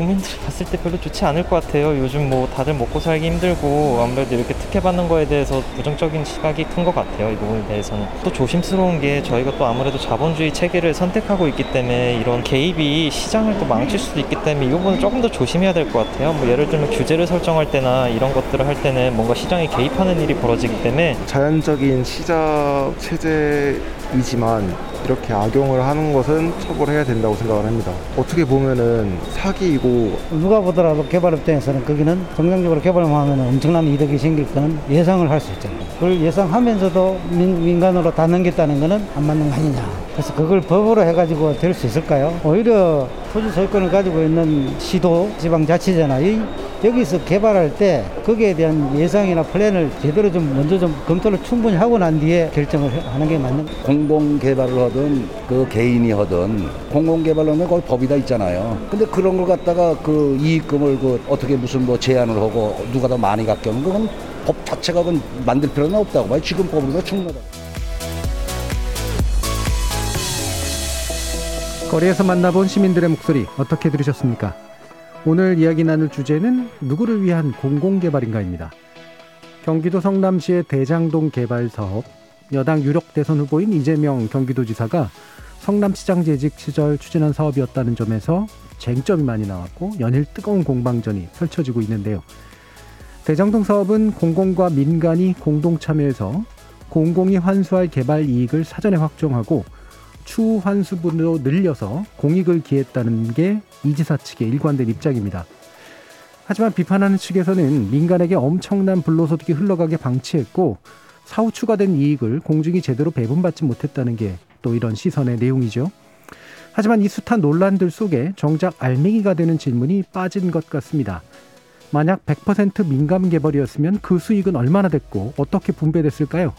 국민들이 봤을 때 별로 좋지 않을 것 같아요. 요즘 뭐 다들 먹고 살기 힘들고 아무래도 이렇게 특혜 받는 거에 대해서 부정적인 시각이 큰 것 같아요. 이 부분에 대해서는 또 조심스러운 게 저희가 또 아무래도 자본주의 체계를 선택하고 있기 때문에 이런 개입이 시장을 또 망칠 수도 있기 때문에 이 부분은 조금 더 조심해야 될 것 같아요. 뭐 예를 들면 규제를 설정할 때나 이런 것들을 할 때는 뭔가 시장에 개입하는 일이 벌어지기 때문에 자연적인 시장 체제이지만 이렇게 악용을 하는 것은 처벌해야 된다고 생각을 합니다. 어떻게 보면은 사기이고 누가 보더라도 개발 입장에서는 거기는 정상적으로 개발만 하면 엄청난 이득이 생길 거는 예상을 할 수 있잖아요. 그걸 예상하면서도 민, 민간으로 다 넘겼다는 거는 안 맞는 거 아니냐. 그래서 그걸 법으로 해가지고 될 수 있을까요? 오히려 토지 소유권을 가지고 있는 시도, 지방자치제나 이 여기서 개발할 때 거기에 대한 예상이나 플랜을 제대로 좀 먼저 좀 검토를 충분히 하고 난 뒤에 결정을 하는 게 맞는 공공 개발을 하든 그 개인이 하든 공공 개발로는 거기 법이 다 있잖아요. 근데 그런 걸 갖다가 그 이익금을 그 어떻게 무슨 뭐 제한을 하고 누가 더 많이 갖게 하면 그건 법 자체가 그건 만들 필요는 없다고 봐요. 지금 법으로 충분하다. 거리에서 만나본 시민들의 목소리 어떻게 들으셨습니까? 오늘 이야기 나눌 주제는 누구를 위한 공공개발인가입니다. 경기도 성남시의 대장동 개발 사업, 여당 유력 대선 후보인 이재명 경기도지사가 성남시장 재직 시절 추진한 사업이었다는 점에서 쟁점이 많이 나왔고 연일 뜨거운 공방전이 펼쳐지고 있는데요. 대장동 사업은 공공과 민간이 공동 참여해서 공공이 환수할 개발 이익을 사전에 확정하고 추후 환수분으로 늘려서 공익을 기했다는 게 이 지사 측의 일관된 입장입니다. 하지만 비판하는 측에서는 민간에게 엄청난 불로소득이 흘러가게 방치했고 사후 추가된 이익을 공중이 제대로 배분받지 못했다는 게 또 이런 시선의 내용이죠. 하지만 이 숱한 논란들 속에 정작 알맹이가 되는 질문이 빠진 것 같습니다. 만약 100% 민간 개발이었으면 그 수익은 얼마나 됐고 어떻게 분배됐을까요?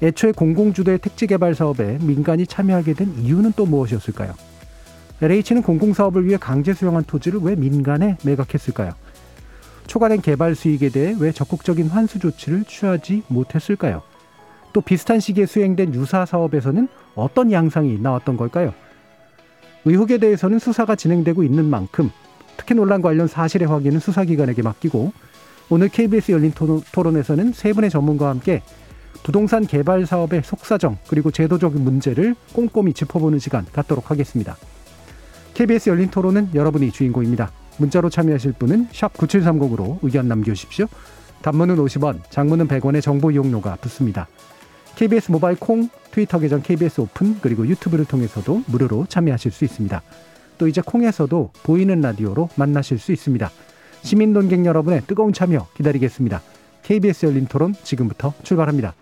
애초에 공공주도의 택지 개발 사업에 민간이 참여하게 된 이유는 또 무엇이었을까요? LH는 공공사업을 위해 강제 수용한 토지를 왜 민간에 매각했을까요? 초과된 개발 수익에 대해 왜 적극적인 환수 조치를 취하지 못했을까요? 또 비슷한 시기에 수행된 유사 사업에서는 어떤 양상이 나왔던 걸까요? 의혹에 대해서는 수사가 진행되고 있는 만큼 특혜 논란 관련 사실의 확인은 수사기관에게 맡기고 오늘 KBS 열린 토론에서는 세 분의 전문가와 함께 부동산 개발 사업의 속사정 그리고 제도적인 문제를 꼼꼼히 짚어보는 시간 갖도록 하겠습니다. KBS 열린 토론은 여러분이 주인공입니다. 문자로 참여하실 분은 9730으로 의견 남겨주십시오. 단문은 50원, 장문은 100원의 정보 이용료가 붙습니다. KBS 모바일 콩, 트위터 계정 KBS 오픈, 그리고 유튜브를 통해서도 무료로 참여하실 수 있습니다. 또 이제 콩에서도 보이는 라디오로 만나실 수 있습니다. 시민 논객 여러분의 뜨거운 참여 기다리겠습니다. KBS 열린 토론 지금부터 출발합니다.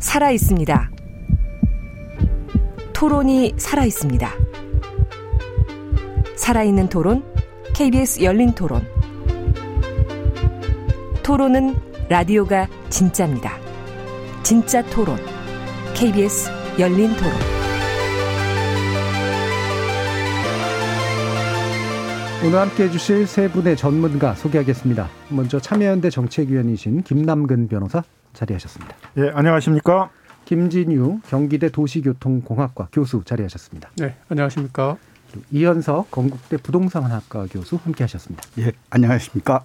살아 있습니다. 토론이 살아 있습니다. 살아있는 토론, KBS 열린 토론. 토론은 라디오가 진짜입니다. 진짜 토론, KBS 열린 토론. 오늘 함께 해주실 세 분의 전문가 소개하겠습니다. 먼저 참여연대 정책위원이신 김남근 변호사 자리하셨습니다. 예, 안녕하십니까? 김진유 경기대 도시교통공학과 교수 자리하셨습니다. 네, 안녕하십니까? 이현석 건국대 부동산학과 교수 함께하셨습니다. 예, 안녕하십니까?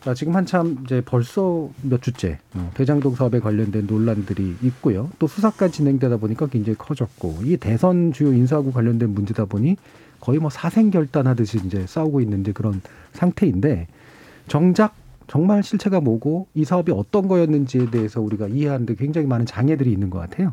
자, 지금 한참 이제 벌써 몇 주째 어, 대장동 사업에 관련된 논란들이 있고요. 또 수사가 진행되다 보니까 굉장히 커졌고 이 대선 주요 인사하고 관련된 문제다 보니 거의 뭐 사생결단하듯이 이제 싸우고 있는 데 그런 상태인데 정작 정말 실체가 뭐고 이 사업이 어떤 거였는지에 대해서 우리가 이해하는데 굉장히 많은 장애들이 있는 것 같아요.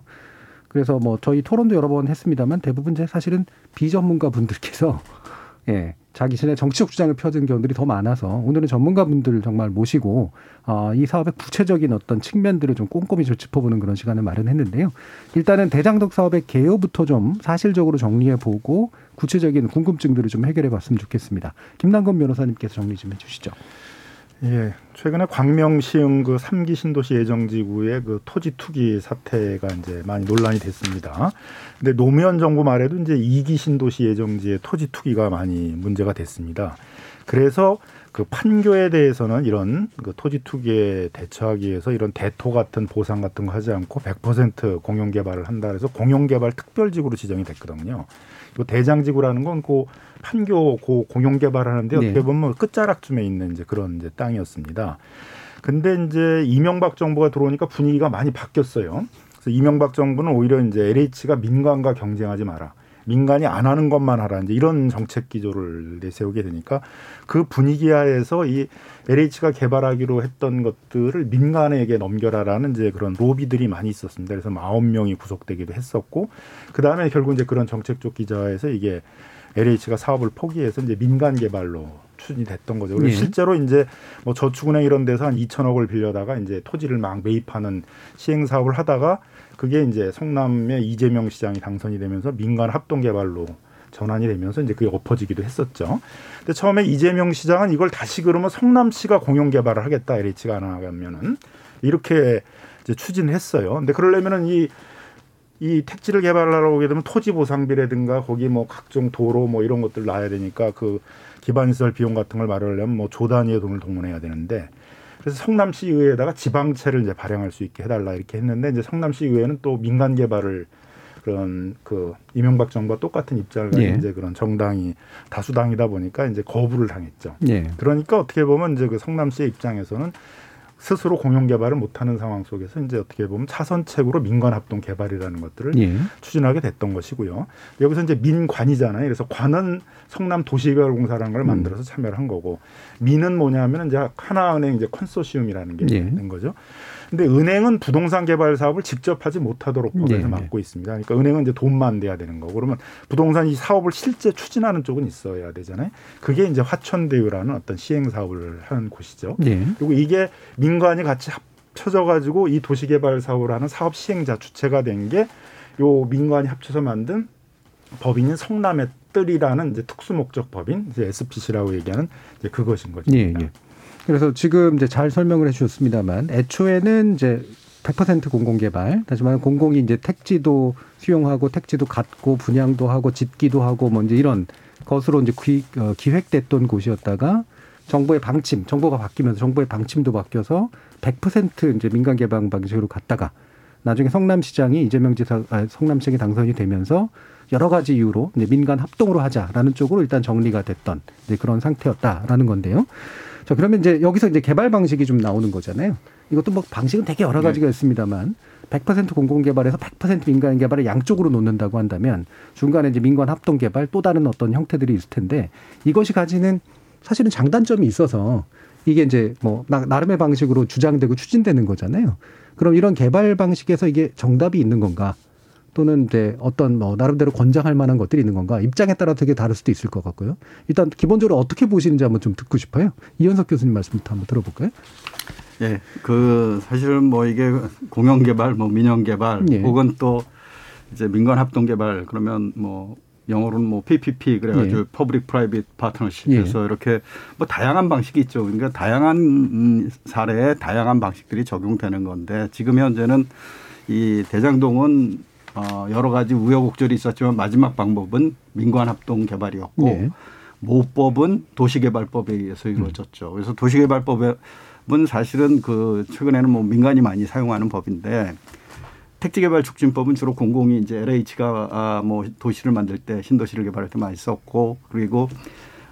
그래서 뭐 저희 토론도 여러 번 했습니다만 대부분 제 사실은 비전문가 분들께서 예, 자기 신의 정치적 주장을 펴준 경우들이 더 많아서 오늘은 전문가분들을 정말 모시고 어, 이 사업의 구체적인 어떤 측면들을 좀 꼼꼼히 좀 짚어보는 그런 시간을 마련했는데요. 일단은 대장동 사업의 개요부터 좀 사실적으로 정리해 보고 구체적인 궁금증들을 좀 해결해 봤으면 좋겠습니다. 김남건 변호사님께서 정리 좀 해주시죠. 예, 최근에 광명 시흥 그 3기 신도시 예정지구의 그 토지 투기 사태가 이제 많이 논란이 됐습니다. 근데 노무현 정부 말에도 이제 2기 신도시 예정지의 토지 투기가 많이 문제가 됐습니다. 그래서 그 판교에 대해서는 이런 그 토지 투기에 대처하기 위해서 이런 대토 같은 보상 같은 거 하지 않고 100% 공영 개발을 한다 그래서 공영 개발 특별지구로 지정이 됐거든요. 그 대장지구라는 건그 판교 고 공영 개발하는데 네. 어떻게 보면 끝자락쯤에 있는 이제 그런 이제 땅이었습니다. 근데 이제 이명박 정부가 들어오니까 분위기가 많이 바뀌었어요. 그래서 이명박 정부는 오히려 이제 LH가 민간과 경쟁하지 마라. 민간이 안 하는 것만 하라. 이제 이런 정책 기조를 내세우게 되니까 그 분위기 하에서 이 LH가 개발하기로 했던 것들을 민간에게 넘겨라라는 이제 그런 로비들이 많이 있었습니다. 그래서 뭐 아홉 명이 구속되기도 했었고 그 다음에 결국 이제 그런 정책적 기자에서 이게 LH가 사업을 포기해서 이제 민간 개발로 추진이 됐던 거죠. 그래서 예. 실제로 이제 뭐 저축은행 이런 데서 한 2천억을 빌려다가 이제 토지를 막 매입하는 시행 사업을 하다가 그게 이제 성남의 이재명 시장이 당선이 되면서 민간 합동 개발로 전환이 되면서 이제 그게 엎어지기도 했었죠. 근데 처음에 이재명 시장은 이걸 다시 그러면 성남시가 공영 개발을 하겠다 LH가 안 하면은 이렇게 이제 추진을 했어요. 근데 그러려면은 이 이 택지를 개발하러 오게 되면 토지 보상비라든가 거기 뭐 각종 도로 뭐 이런 것들 놔야 되니까 그 기반시설 비용 같은 걸 마련하려면 뭐 조 단위의 돈을 동원해야 되는데 그래서 성남시 의회에다가 지방채를 이제 발행할 수 있게 해달라 이렇게 했는데 이제 성남시 의회는 또 민간 개발을 그런 그 이명박 정부와 똑같은 입장을 가진 예. 이제 그런 정당이 다수당이다 보니까 이제 거부를 당했죠. 예. 그러니까 어떻게 보면 이제 그 성남시의 입장에서는 스스로 공영 개발을 못하는 상황 속에서 이제 어떻게 보면 차선책으로 민간 합동 개발이라는 것들을 예. 추진하게 됐던 것이고요. 여기서 이제 민관이잖아요. 그래서 관은 성남 도시개발공사라는 걸 만들어서 참여를 한 거고 민은 뭐냐면 이제 하나은행 이제 컨소시움이라는 게 예. 된 거죠. 근데 은행은 부동산 개발 사업을 직접 하지 못하도록 법에서 예. 막고 있습니다. 그러니까 은행은 이제 돈만 내야 되는 거고 그러면 부동산 이 사업을 실제 추진하는 쪽은 있어야 되잖아요. 그게 이제 화천대유라는 어떤 시행 사업을 하는 곳이죠. 예. 그리고 이게 민간이 같이 합쳐져 가지고 이 도시개발 사업을 하는 사업 시행자 주체가 된 게 요 민간이 합쳐서 만든 법인인 성남의 뜰이라는 이제 특수목적 법인 이제 SPC라고 얘기하는 이제 그것인 거죠. 예, 예. 그래서 지금 이제 잘 설명을 해 주셨습니다만 애초에는 이제 100% 공공개발, 말하면 공공이 이제 택지도 수용하고 택지도 갖고 분양도 하고 짓기도 하고 뭐 이제 이런 것으로 이제 기, 어, 기획됐던 곳이었다가 정부의 방침, 정부가 바뀌면서 정부의 방침도 바뀌어서 100% 이제 민간 개방 방식으로 갔다가 나중에 성남시장이 이재명 지사, 아, 성남시장이 당선이 되면서 여러 가지 이유로 이제 민간 합동으로 하자라는 쪽으로 일단 정리가 됐던 이제 그런 상태였다라는 건데요. 자, 그러면 이제 여기서 이제 개발 방식이 좀 나오는 거잖아요. 이것도 뭐 방식은 되게 여러 가지가 있습니다만 100% 공공 개발에서 100% 민간 개발을 양쪽으로 놓는다고 한다면 중간에 이제 민간 합동 개발 또 다른 어떤 형태들이 있을 텐데 이것이 가지는 사실은 장단점이 있어서 이게 이제 뭐 나- 나름의 방식으로 주장되고 추진되는 거잖아요. 그럼 이런 개발 방식에서 이게 정답이 있는 건가? 또는 이제 어떤 뭐 나름대로 권장할 만한 것들이 있는 건가? 입장에 따라 되게 다를 수도 있을 것 같고요. 일단 기본적으로 어떻게 보시는지 한번 좀 듣고 싶어요. 이현석 교수님 말씀부터 한번 들어볼까요? 예, 그 사실은 뭐 이게 공영 개발, 뭐 민영 개발, 예. 혹은 또 이제 민간 합동 개발 그러면 뭐 영어로는 뭐 PPP 그래가지고 예. public private partnership에서 이렇게 뭐 다양한 방식이 있죠. 그러니까 다양한 음, 사례에 다양한 방식들이 적용되는 건데 지금 현재는 이 대장동은 어 여러 가지 우여곡절이 있었지만 마지막 방법은 민간 합동 개발이었고 예. 모법은 도시개발법에 의해서 이루어졌죠. 그래서 도시개발법은 사실은 그 최근에는 뭐 민간이 많이 사용하는 법인데 택지개발 촉진법은 주로 공공이 이제 LH가 아, 뭐 도시를 만들 때 신도시를 개발할 때 많이 썼고 그리고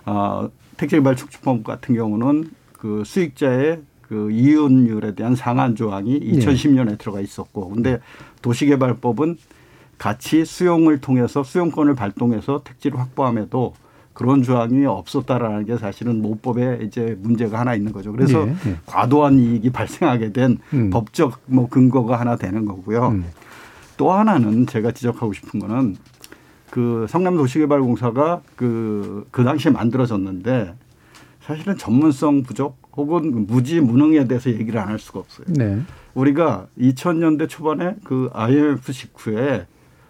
어, 택지개발 촉진법 같은 경우는 그 수익자의 그 이윤율에 대한 상한 조항이 2010년에 들어가 있었고 근데 도시개발법은 같이 수용을 통해서 수용권을 발동해서 택지를 확보함에도 그런 조항이 없었다라는 게 사실은 모법에 이제 문제가 하나 있는 거죠. 그래서 예, 예. 과도한 이익이 발생하게 된 음. 법적 뭐 근거가 하나 되는 거고요. 음. 또 하나는 제가 지적하고 싶은 거는 그 성남도시개발공사가 그, 그 당시에 만들어졌는데 사실은 전문성 부족 혹은 무지 무능에 대해서 얘기를 안 할 수가 없어요. 네. 우리가 2000년대 초반에 그 IMF 직후에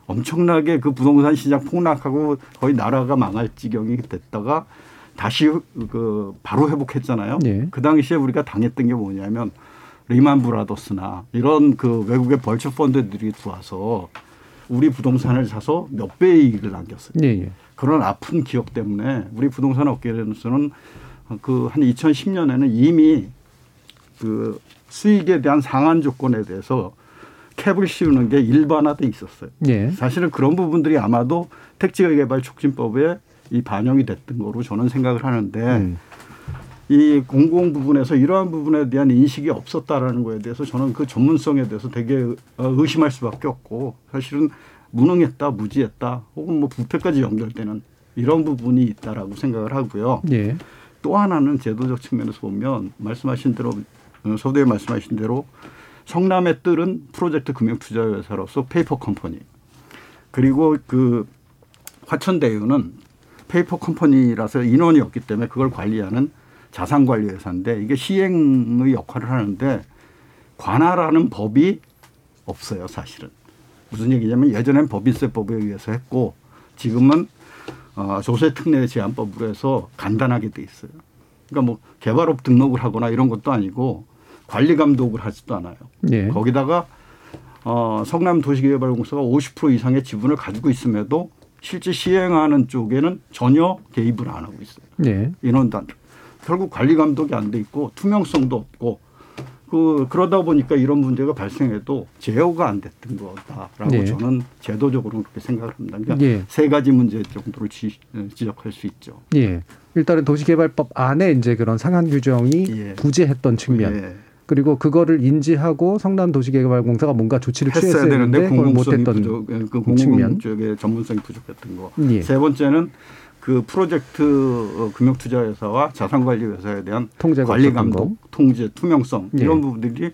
엄청나게 그 부동산 시장 폭락하고 거의 나라가 망할 지경이 됐다가 다시 그 바로 회복했잖아요. 예. 그 당시에 우리가 당했던 게 뭐냐면 리만 브라더스나 이런 그 외국의 벌처 펀드들이 들어와서 우리 부동산을 사서 몇 배의 이익을 남겼어요. 예, 예. 그런 아픈 기억 때문에 우리 부동산 업계에서는 그 한 2010년에는 이미 그 수익에 대한 상한 조건에 대해서 캡을 씌우는 게 일반화돼 있었어요. 예. 사실은 그런 부분들이 아마도 택지개발 촉진법에 이 반영이 됐던 거로 저는 생각을 하는데 음. 이 공공 부분에서 이러한 부분에 대한 인식이 없었다라는 거에 대해서 저는 그 전문성에 대해서 되게 어, 의심할 수밖에 없고 사실은 무능했다, 무지했다, 혹은 뭐 부패까지 연결되는 이런 부분이 있다라고 생각을 하고요. 예. 또 하나는 제도적 측면에서 보면 말씀하신 대로 어, 서두에 말씀하신 대로 성남의 뜰은 프로젝트 금융투자회사로서 페이퍼 컴퍼니 그리고 그 화천대유는 페이퍼 컴퍼니라서 인원이 없기 때문에 그걸 관리하는 자산관리회사인데 이게 시행의 역할을 하는데 관할하는 법이 없어요 사실은 무슨 얘기냐면 예전엔 법인세법에 의해서 했고 지금은 어, 조세특례 제한법으로 해서 간단하게 돼 있어요. 그러니까 뭐 개발업 등록을 하거나 이런 것도 아니고 관리 감독을 하지도 않아요. 예. 거기다가 어, 성남도시개발공사가 50% 이상의 지분을 가지고 있음에도 실제 시행하는 쪽에는 전혀 개입을 안 하고 있어요. 예. 인원단 결국 관리 감독이 안 돼 있고 투명성도 없고 그 그러다 보니까 이런 문제가 발생해도 제어가 안 됐던 거다라고 네. 저는 제도적으로 그렇게 생각을 합니다. 그러니까 예. 세 가지 문제 정도로 지, 지적할 수 있죠. 예. 일단은 도시개발법 안에 이제 그런 상한 규정이 예. 부재했던 측면. 예. 그리고 그거를 인지하고 성남도시개발공사가 뭔가 조치를 했어야 취했어야 되는데 그걸 공공성이 못했던 부족, 그. 공공 쪽에 전문성이 부족했던 거. 예. 세 번째는 그 프로젝트 어, 금융투자회사와 자산관리회사에 대한 통제가 관리 감독, 통제, 투명성 예. 이런 부분들이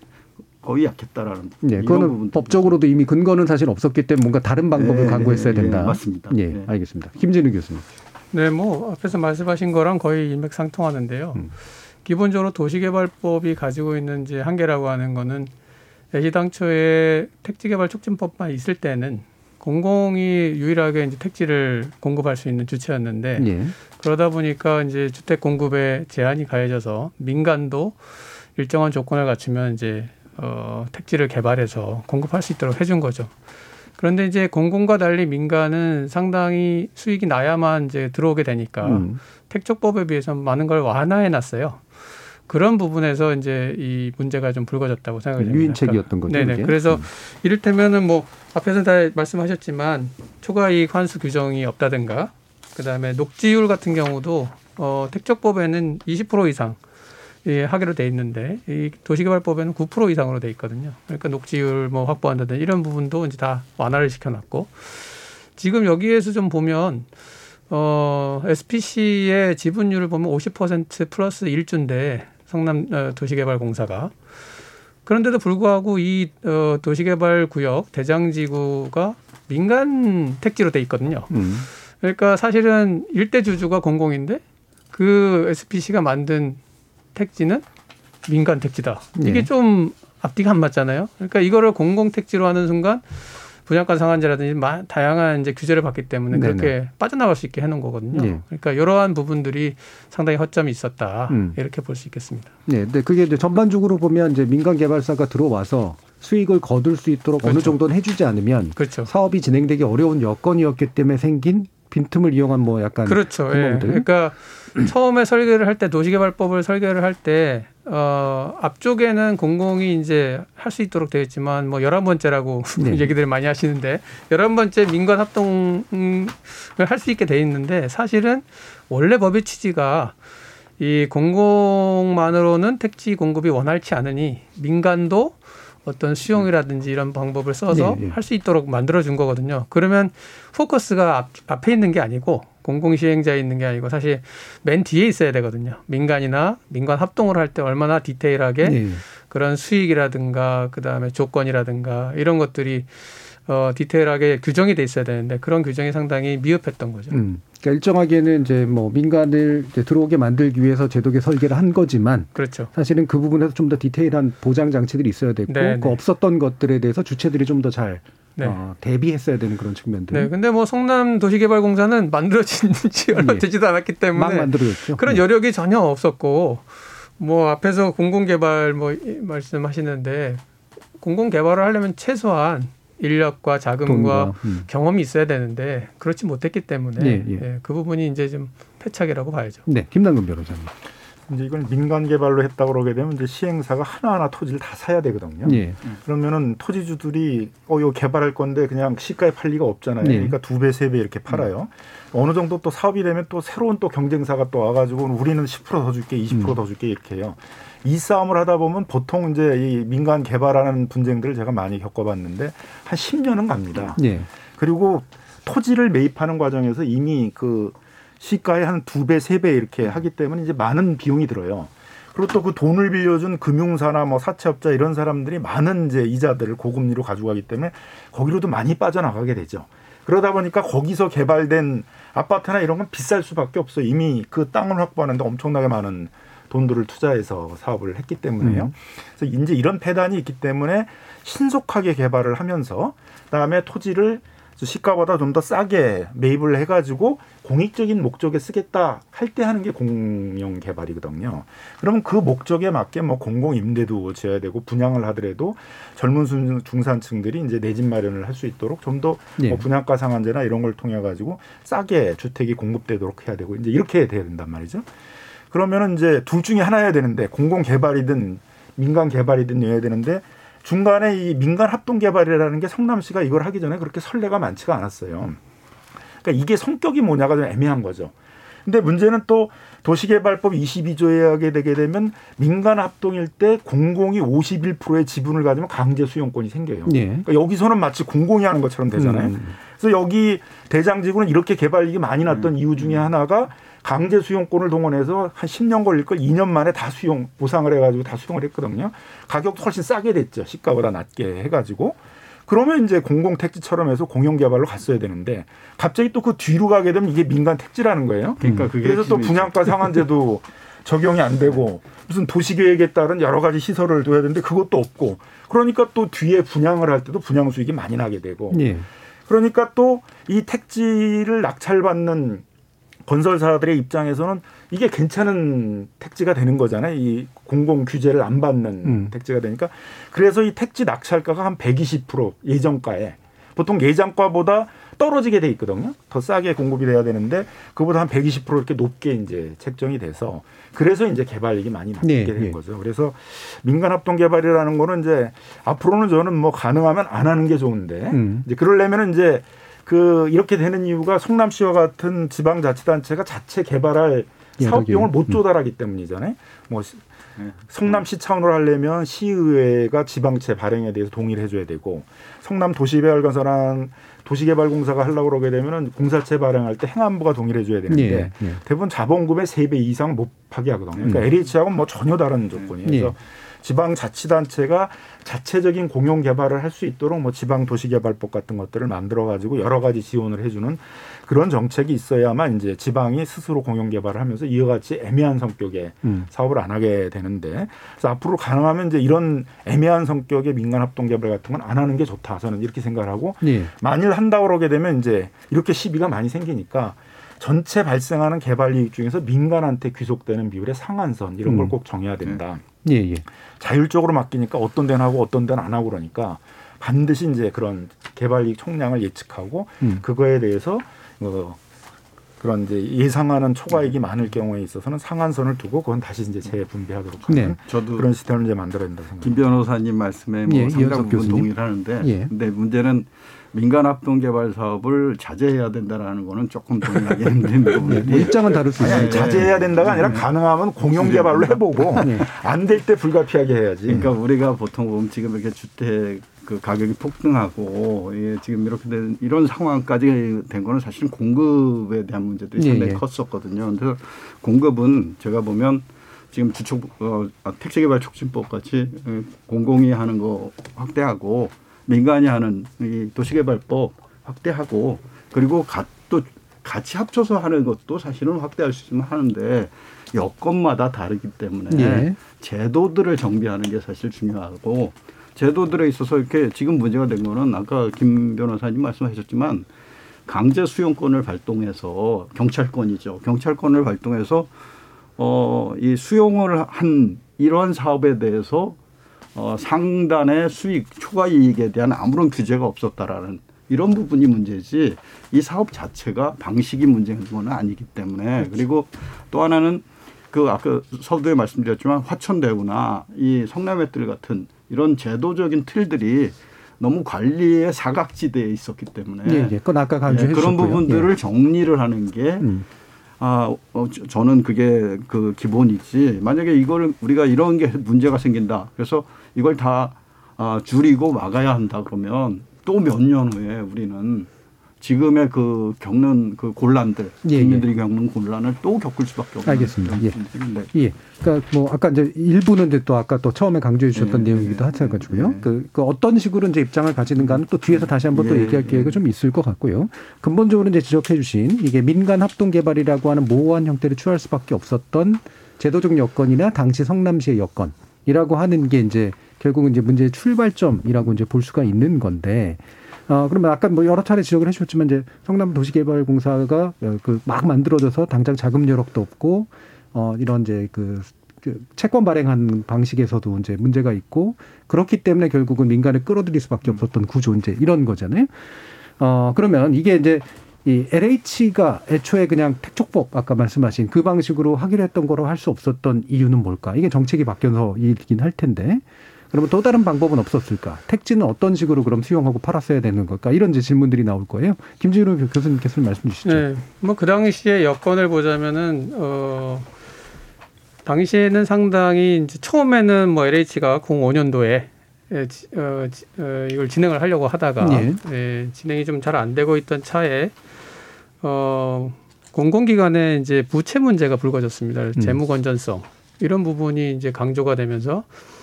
거의 약했다라는. 예, 이런 그거는 법적으로도 이미 근거는 사실 없었기 때문에 뭔가 다른 방법을 예, 강구했어야 예, 된다. 맞습니다. 예, 예. 알겠습니다. 김진우 교수님. 네, 뭐 앞에서 말씀하신 거랑 거의 일맥상통하는데요. 음. 기본적으로 도시개발법이 가지고 있는 이제 한계라고 하는 거는 애시당초에 택지개발 촉진법만 있을 때는 공공이 유일하게 이제 택지를 공급할 수 있는 주체였는데 예. 그러다 보니까 이제 주택 공급에 제한이 가해져서 민간도 일정한 조건을 갖추면 이제 어, 택지를 개발해서 공급할 수 있도록 해준 거죠. 그런데 이제 공공과 달리 민간은 상당히 수익이 나야만 이제 들어오게 되니까 음. 택조법에 비해서 많은 걸 완화해 놨어요. 그런 부분에서 이제 이 문제가 좀 불거졌다고 생각이 됩니다. 유인책이었던 거죠. 네네. 이게? 그래서 음. 이를테면은 뭐 앞에서 다 말씀하셨지만 초과이익 환수 규정이 없다든가 그다음에 녹지율 같은 경우도 어 택적법에는 20% 이상 예, 하기로 돼 있는데 이 도시개발법에는 9% 이상으로 돼 있거든요. 그러니까 녹지율 뭐 확보한다든지 이런 부분도 이제 다 완화를 시켜놨고 지금 여기에서 좀 보면 어 SPC의 지분율을 보면 50% 플러스 1주인데 성남 어, 도시개발공사가 그런데도 불구하고 이 어, 도시개발 구역 대장지구가 민간 택지로 돼 있거든요. 음. 그러니까 사실은 일대 주주가 공공인데 그 SPC가 만든 택지는 민간 택지다. 이게 예. 좀 앞뒤가 안 맞잖아요. 그러니까 이거를 공공 택지로 하는 순간 분양가 상한제라든지 마- 다양한 이제 규제를 받기 때문에 네네. 그렇게 빠져나갈 수 있게 해놓은 거거든요. 예. 그러니까 이러한 부분들이 상당히 허점이 있었다 음. 이렇게 볼 수 있겠습니다. 네, 근데 그게 이제 전반적으로 보면 이제 민간 개발사가 들어와서 수익을 거둘 수 있도록 어느 그렇죠. 정도는 해주지 않으면 그렇죠. 사업이 진행되기 어려운 여건이었기 때문에 생긴 빈틈을 이용한 뭐 약간 그렇죠. 예. 그러니까 처음에 설계를 할 때 도시개발법을 설계를 할때 어, 앞쪽에는 공공이 이제 할 수 있도록 되어 있지만 뭐 열한 번째라고 네. 얘기들을 많이 하시는데 열한 번째 민간 합동을 할 수 있게 돼 있는데 사실은 원래 법의 취지가 이 공공만으로는 택지 공급이 원활치 않으니 민간도 어떤 수용이라든지 이런 방법을 써서 네, 네. 할수 있도록 만들어 준 거거든요. 그러면 포커스가 앞, 앞에 있는 게 아니고 공공 시행자에 있는 게 아니고 사실 맨 뒤에 있어야 되거든요. 민간이나 민간 합동을 할 때 얼마나 디테일하게 네. 그런 수익이라든가 그다음에 조건이라든가 이런 것들이 어 디테일하게 규정이 돼 있어야 되는데 그런 규정이 상당히 미흡했던 거죠. 음. 그러니까 일정하게는 이제 뭐 민간을 이제 들어오게 만들기 위해서 제도계 설계를 한 거지만 그렇죠. 사실은 그 부분에서 좀 더 디테일한 보장 장치들이 있어야 됐고 네, 그 네. 없었던 것들에 대해서 주체들이 좀 더 잘 네. 어, 대비했어야 되는 그런 측면들. 네, 근데 뭐 성남 도시개발공사는 만들어진 지 얼마 예. 되지도 않았기 때문에 막 만들어졌죠. 그런 네. 여력이 전혀 없었고 뭐 앞에서 공공개발 뭐 이- 말씀하시는데 공공개발을 하려면 최소한 인력과 자금과 음. 경험이 있어야 되는데 그렇지 못했기 때문에 예, 예. 예, 그 부분이 이제 좀 패착이라고 봐야죠. 네, 김남근 변호사님. 이제 이건 민간 개발로 했다 그러게 되면 이제 시행사가 하나하나 토지를 다 사야 되거든요. 예. 그러면은 토지주들이 어 이거 개발할 건데 그냥 시가에 팔 리가 없잖아요. 네. 그러니까 두 배 세 배 이렇게 팔아요. 어느 정도 또 사업이 되면 또 새로운 또 경쟁사가 또 와가지고 우리는 10%더 줄게, 20%더 줄게 이렇게 해요. 이 싸움을 하다 보면 보통 이제 이 민간 개발하는 분쟁들을 제가 많이 겪어봤는데 한 10년은 갑니다. 예. 그리고 토지를 매입하는 과정에서 이미 그 시가의 한 두 배, 세 배 이렇게 하기 때문에 이제 많은 비용이 들어요. 그리고 또 그 돈을 빌려준 금융사나 뭐 사채업자 이런 사람들이 많은 이제 이자들을 고금리로 가져가기 때문에 거기로도 많이 빠져나가게 되죠. 그러다 보니까 거기서 개발된 아파트나 이런 건 비쌀 수밖에 없어요. 이미 그 땅을 확보하는데 엄청나게 많은 돈들을 투자해서 사업을 했기 때문에요. 그래서 이제 이런 폐단이 있기 때문에 신속하게 개발을 하면서 그다음에 토지를 시가보다 좀 더 싸게 매입을 해가지고 공익적인 목적에 쓰겠다 할 때 하는 게 공영 개발이거든요. 그러면 그 목적에 맞게 뭐 공공 임대도 지어야 되고 분양을 하더라도 젊은 중- 중산층들이 이제 내 집 마련을 할 수 있도록 좀더 예. 뭐 분양가 상한제나 이런 걸 통해 가지고 싸게 주택이 공급되도록 해야 되고 이제 이렇게 돼야 된단 말이죠. 그러면은 이제 둘 중에 하나여야 되는데 공공 개발이든 민간 개발이든 여야 되는데 중간에 이 민간 합동 개발이라는 게 성남시가 이걸 하기 전에 그렇게 선례가 많지가 않았어요. 그러니까 이게 성격이 뭐냐가 좀 애매한 거죠. 근데 문제는 또 도시개발법 22조에 하게 되게 되면 민간 합동일 때 공공이 51%의 지분을 가지면 강제 수용권이 생겨요. 예. 그러니까 여기서는 마치 공공이 하는 것처럼 되잖아요. 음. 그래서 여기 대장지구는 이렇게 개발이익이 많이 났던 이유 중에 하나가 강제 수용권을 동원해서 한 10년 걸릴 걸 2년 만에 다 수용 보상을 해가지고 다 수용을 했거든요. 가격도 훨씬 싸게 됐죠. 시가보다 낮게 해가지고. 그러면 이제 공공 택지처럼 해서 공영 개발로 갔어야 되는데 갑자기 또 그 뒤로 가게 되면 이게 민간 택지라는 거예요. 그러니까 그게 그래서 또. 분양가 상한제도 적용이 안 되고 무슨 도시계획에 따른 여러 가지 시설을 둬야 되는데 그것도 없고 그러니까 또 뒤에 분양을 할 때도 분양 수익이 많이 나게 되고 예. 그러니까 또 이 택지를 낙찰받는 건설사들의 입장에서는 이게 괜찮은 택지가 되는 거잖아요. 이 공공 규제를 안 받는 음. 택지가 되니까 그래서 이 택지 낙찰가가 한 120% 예정가에 보통 예정가보다 떨어지게 돼 있거든요. 더 싸게 공급이 돼야 되는데 그보다 한 120% 이렇게 높게 이제 책정이 돼서 그래서 이제 개발이익이 많이 나게 네, 된 네. 거죠. 그래서 민간 합동 개발이라는 거는 이제 앞으로는 저는 뭐 가능하면 안 하는 게 좋은데 음. 이제 그러려면은 이제 그 이렇게 되는 이유가 성남시와 같은 지방자치단체가 자체 개발할 여러 사업 비용을 개. 못 음. 조달하기 때문이잖아요. 뭐 시- 성남시 차원으로 하려면 시의회가 지방채 발행에 대해서 동의를 해줘야 되고 성남 도시개발건설한 도시개발공사가 하려고 그러게 되면은 공사채 발행할 때 행안부가 동의를 해줘야 되는데 예. 예. 대부분 자본금의 세 배 이상 못 하게 하거든요. 그러니까 음. LH하고는 뭐 전혀 다른 조건이에요. 그래서 예. 지방자치단체가 자체적인 공용 개발을 할 수 있도록 뭐 지방도시개발법 같은 것들을 만들어 가지고 여러 가지 지원을 해주는 그런 정책이 있어야만 이제 지방이 스스로 공용 개발을 하면서 이와 같이 애매한 성격의 음. 사업을 안 하게 되는데 그래서 앞으로 가능하면 이제 이런 애매한 성격의 민간 합동 개발 같은 건 안 하는 게 좋다. 저는 이렇게 생각을 하고 예. 만일 한다고 그러게 되면 이제 이렇게 시비가 많이 생기니까 전체 발생하는 개발 이익 중에서 민간한테 귀속되는 비율의 상한선 이런 걸 음. 꼭 정해야 된다. 예, 예. 자율적으로 맡기니까 어떤 데는 하고 어떤 데는 안 하고 그러니까 반드시 이제 그런 개발 이익 총량을 예측하고 음. 그거에 대해서 어 그런 이제 예상하는 초과이익이 많을 경우에 있어서는 상한선을 두고 그건 다시 이제 재분배하도록 하는 네. 저도 그런 시스템을 이제 만들어야 된다 생각합니다. 김 변호사님 말씀에 뭐 예, 상당 부분 교수님. 동의를 하는데 예. 근데 문제는 민간 합동 개발 사업을 자제해야 된다라는 거는 조금 동의하기 힘든 예. 부분이 뭐 입장은 다를 수 아니, 아니, 있어요. 자제해야 된다가 아니라 가능하면 공용 개발로 해보고 네. 안될 때 불가피하게 해야지. 그러니까 우리가 보통 보면 지금 이렇게 주택 그 가격이 폭등하고 예, 지금 이렇게 된 이런 상황까지 된 거는 사실은 공급에 대한 문제들이 예, 상당히 예. 컸었거든요. 그래서 공급은 제가 보면 지금 주택 어, 아, 택지개발 촉진법 같이 어, 공공이 하는 거 확대하고 민간이 하는 이 도시개발법 확대하고 그리고 가, 또 같이 합쳐서 하는 것도 사실은 확대할 수 있으면 하는데 여건마다 다르기 때문에 예. 제도들을 정비하는 게 사실 중요하고 제도들에 있어서 이렇게 지금 문제가 된 거는 아까 김 변호사님 말씀하셨지만 강제 수용권을 발동해서 경찰권이죠. 경찰권을 발동해서 어, 이 수용을 한 이러한 사업에 대해서 어, 상단의 수익, 초과 이익에 대한 아무런 규제가 없었다라는 이런 부분이 문제지 이 사업 자체가 방식이 문제인 건 아니기 때문에 그리고 또 하나는 그 아까 서두에 말씀드렸지만 화천대유나 이 성남의뜰 같은 이런 제도적인 틀들이 너무 관리의 사각지대에 있었기 때문에 예, 예. 그건 아까 강조해 예, 그런. 부분들을 예. 정리를 하는 게 음. 아, 어, 저- 저는 그게 그 기본이지. 만약에 이걸 우리가 이런 게 문제가 생긴다. 그래서 이걸 다 아, 줄이고 막아야 한다 그러면 또 몇 년 후에 우리는 지금의 그 겪는 그 곤란들, 예, 예. 국민들이 겪는 곤란을 또 겪을 수밖에 없는 알겠습니다. 예. 문제인데. 예. 그러니까 뭐 아까 이제 일부는 이제 또 아까 또 처음에 강조해 주셨던 예, 내용이기도 예, 하셔 가지고요. 예. 그, 그 어떤 식으로 이제 입장을 가지는가는 또 뒤에서 다시 한번 또 예, 얘기할 예. 기회가 좀 있을 것 같고요. 근본적으로 이제 지적해 주신 이게 민간 합동 개발이라고 하는 모호한 형태를 취할 수밖에 없었던 제도적 여건이나 당시 성남시의 여건이라고 하는 게 이제 결국은 이제 문제의 출발점이라고 이제 볼 수가 있는 건데 어, 그러면 아까 뭐 여러 차례 지적을 해주셨지만 이제 성남 도시개발공사가 어, 그막 만들어져서 당장 자금 여력도 없고 어, 이런 이제 그, 그 채권 발행한 방식에서도 이제 문제가 있고 그렇기 때문에 결국은 민간을 끌어들일 수밖에 없었던 구조 이제 이런 거잖아요. 어, 그러면 이게 이제 이 LH가 애초에 그냥 택촉법 아까 말씀하신 그 방식으로 하기로 했던 거로 할 수 없었던 이유는 뭘까? 이게 정책이 바뀌어서이긴 할 텐데. 그러면 또 다른 방법은 없었을까? 택지는 어떤 식으로 그럼 수용하고 팔았어야 되는 걸까? 이런 이제 질문들이 나올 거예요. 김진우 교수님께서 말씀 주시죠. 네. 뭐 그 당시에 여건을 보자면은 어 당시에는 상당히 이제 처음에는 뭐 LH가 05년도에 예, 지- 어, 지- 어, 이걸 진행을 하려고 하다가 예. 예, 진행이 좀 잘 안 되고 있던 차에 어 공공기관의 이제 부채 문제가 불거졌습니다. 재무 건전성 이런 부분이 이제 강조가 되면서 아,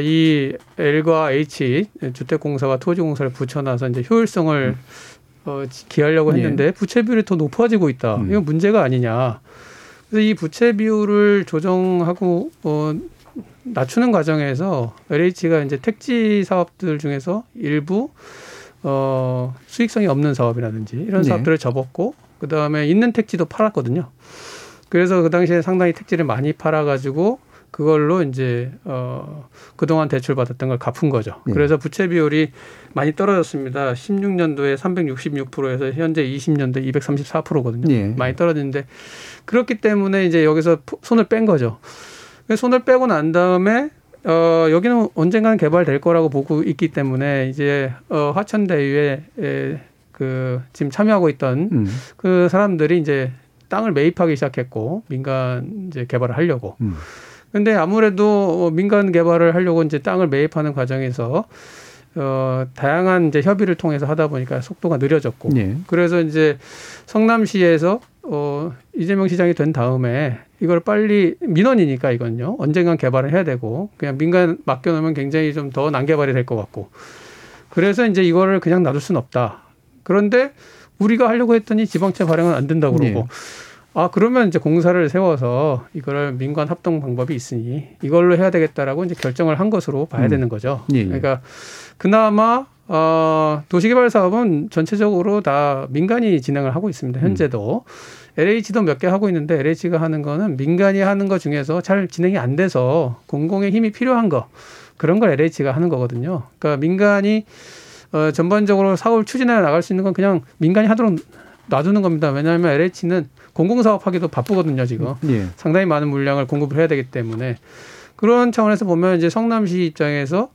이 L과 H 주택공사와 토지공사를 붙여놔서 이제 효율성을 어, 지- 기하려고 예. 했는데 부채 비율이 더 높아지고 있다. 음. 이건 문제가 아니냐. 그래서 이 부채 비율을 조정하고 어, 낮추는 과정에서 LH가 이제 택지 사업들 중에서 일부 어, 수익성이 없는 사업이라든지 이런 네. 사업들을 접었고 그 다음에 있는 택지도 팔았거든요. 그래서 그 당시에 상당히 택지를 많이 팔아 가지고 그걸로 이제 어 그동안 대출 받았던 걸 갚은 거죠. 네. 그래서 부채 비율이 많이 떨어졌습니다. 16년도에 366%에서 현재 20년도에 234%거든요. 예. 많이 떨어졌는데 그렇기 때문에 이제 여기서 포- 손을 뺀 거죠. 손을 빼고 난 다음에 어 여기는 언젠가는 개발될 거라고 보고 있기 때문에 이제 어 화천대유에 에, 그 지금 참여하고 있던 음. 그 사람들이 이제 땅을 매입하기 시작했고 민간 이제 개발을 하려고. 음. 근데 아무래도 어, 민간 개발을 하려고 이제 땅을 매입하는 과정에서 어 다양한 이제 협의를 통해서 하다 보니까 속도가 느려졌고. 예. 그래서 이제 성남시에서 어 이재명 시장이 된 다음에 이걸 빨리 민원이니까 이건요 언젠간 개발을 해야 되고 그냥 민간 맡겨놓으면 굉장히 좀 더 난개발이 될 것 같고 그래서 이제 이거를 그냥 놔둘 수는 없다. 그런데 우리가 하려고 했더니 지방채 발행은 안 된다고 그러고 네. 아 그러면 이제 공사를 세워서 이거를 민관 합동 방법이 있으니 이걸로 해야 되겠다라고 이제 결정을 한 것으로 봐야 음. 되는 거죠. 예, 예. 그러니까 그나마 어, 도시개발 사업은 전체적으로 다 민간이 진행을 하고 있습니다. 현재도 LH도 몇 개 하고 있는데 LH가 하는 거는 민간이 하는 것 중에서 잘 진행이 안 돼서 공공의 힘이 필요한 거 그런 걸 LH가 하는 거거든요. 그러니까 민간이 어, 전반적으로 사업을 추진해 나갈 수 있는 건 그냥 민간이 하도록 놔두는 겁니다. 왜냐하면 LH는 공공사업하기도 바쁘거든요, 지금. 예. 상당히 많은 물량을 공급을 해야 되기 때문에 그런 차원에서 보면 이제 성남시 입장에서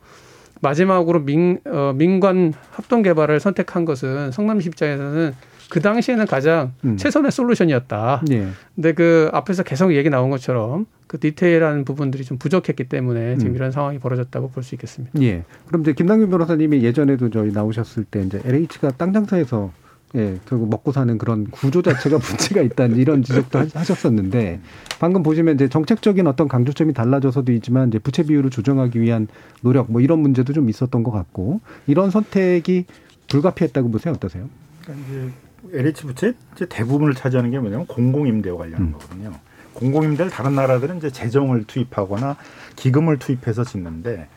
마지막으로 민, 어, 민관 합동 개발을 선택한 것은 성남시 입장에서는 그 당시에는 가장 음. 최선의 솔루션이었다. 예. 근데 그 앞에서 계속 얘기 나온 것처럼 그 디테일한 부분들이 좀 부족했기 때문에 지금 음. 이런 상황이 벌어졌다고 볼 수 있겠습니다. 예. 그럼 이제 김남균 변호사님이 예전에도 저희 나오셨을 때 이제 LH가 땅 장사에서 예, 결국 먹고 사는 그런 구조 자체가 문제가 있다는 이런 지적도 하- 하셨었는데 방금 보시면 이제 정책적인 어떤 강조점이 달라져서도 있지만 이제 부채 비율을 조정하기 위한 노력 뭐 이런 문제도 좀 있었던 것 같고 이런 선택이 불가피했다고 보세요 어떠세요? 그러니까 이제 LH 부채 이제 대부분을 차지하는 게 뭐냐면 공공임대와 관련한 음. 거거든요. 공공임대를 다른 나라들은 이제 재정을 투입하거나 기금을 투입해서 짓는데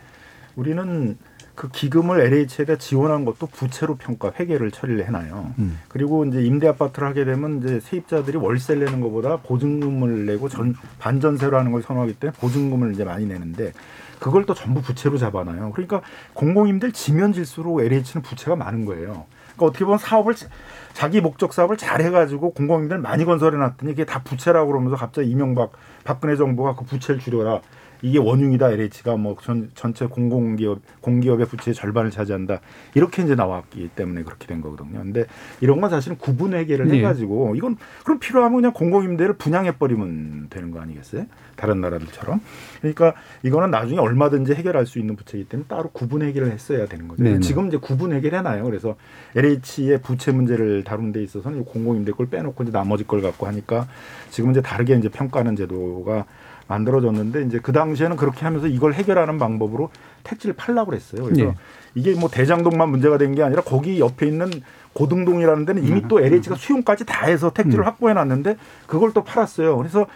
우리는 그 기금을 LH에다 지원한 것도 부채로 평가 회계를 처리를 해놔요. 음. 그리고 이제 임대 아파트를 하게 되면 이제 세입자들이 월세를 내는 것보다 보증금을 내고 전 반전세로 하는 걸 선호하기 때문에 보증금을 이제 많이 내는데 그걸 또 전부 부채로 잡아놔요. 그러니까 공공임대를 지면 질수록 LH는 부채가 많은 거예요. 그러니까 어떻게 보면 사업을 자- 자기 목적 사업을 잘 해가지고 공공임대를 많이 건설해 놨더니 이게 다 부채라고 그러면서 갑자기 이명박 박근혜 정부가 그 부채를 줄여라. 이게 원흉이다 LH가 뭐 전, 전체 공공기업 공기업의 부채의 절반을 차지한다 이렇게 이제 나왔기 때문에 그렇게 된 거거든요. 근데 이런 건 사실은 구분 회계를 네. 해가지고 이건 그럼 필요하면 그냥 공공임대를 분양해 버리면 되는 거 아니겠어요? 다른 나라들처럼. 그러니까 이거는 나중에 얼마든지 해결할 수 있는 부채이기 때문에 따로 구분 회계를 했어야 되는 거죠. 네네. 지금 이제 구분 회계를 해놔요. 그래서 LH의 부채 문제를 다룬 데 있어서는 이 공공임대 걸 빼놓고 이제 나머지 걸 갖고 하니까 지금 이제 다르게 이제 평가하는 제도가 만들어졌는데 이제 그 당시에는 그렇게 하면서 이걸 해결하는 방법으로 택지를 팔라고 그랬어요. 그래서 네. 이게 뭐 대장동만 문제가 된 게 아니라 거기 옆에 있는 고등동이라는 데는 이미 또 LH가 수용까지 다 해서 택지를 확보해 놨는데 그걸 또 팔았어요. 그래서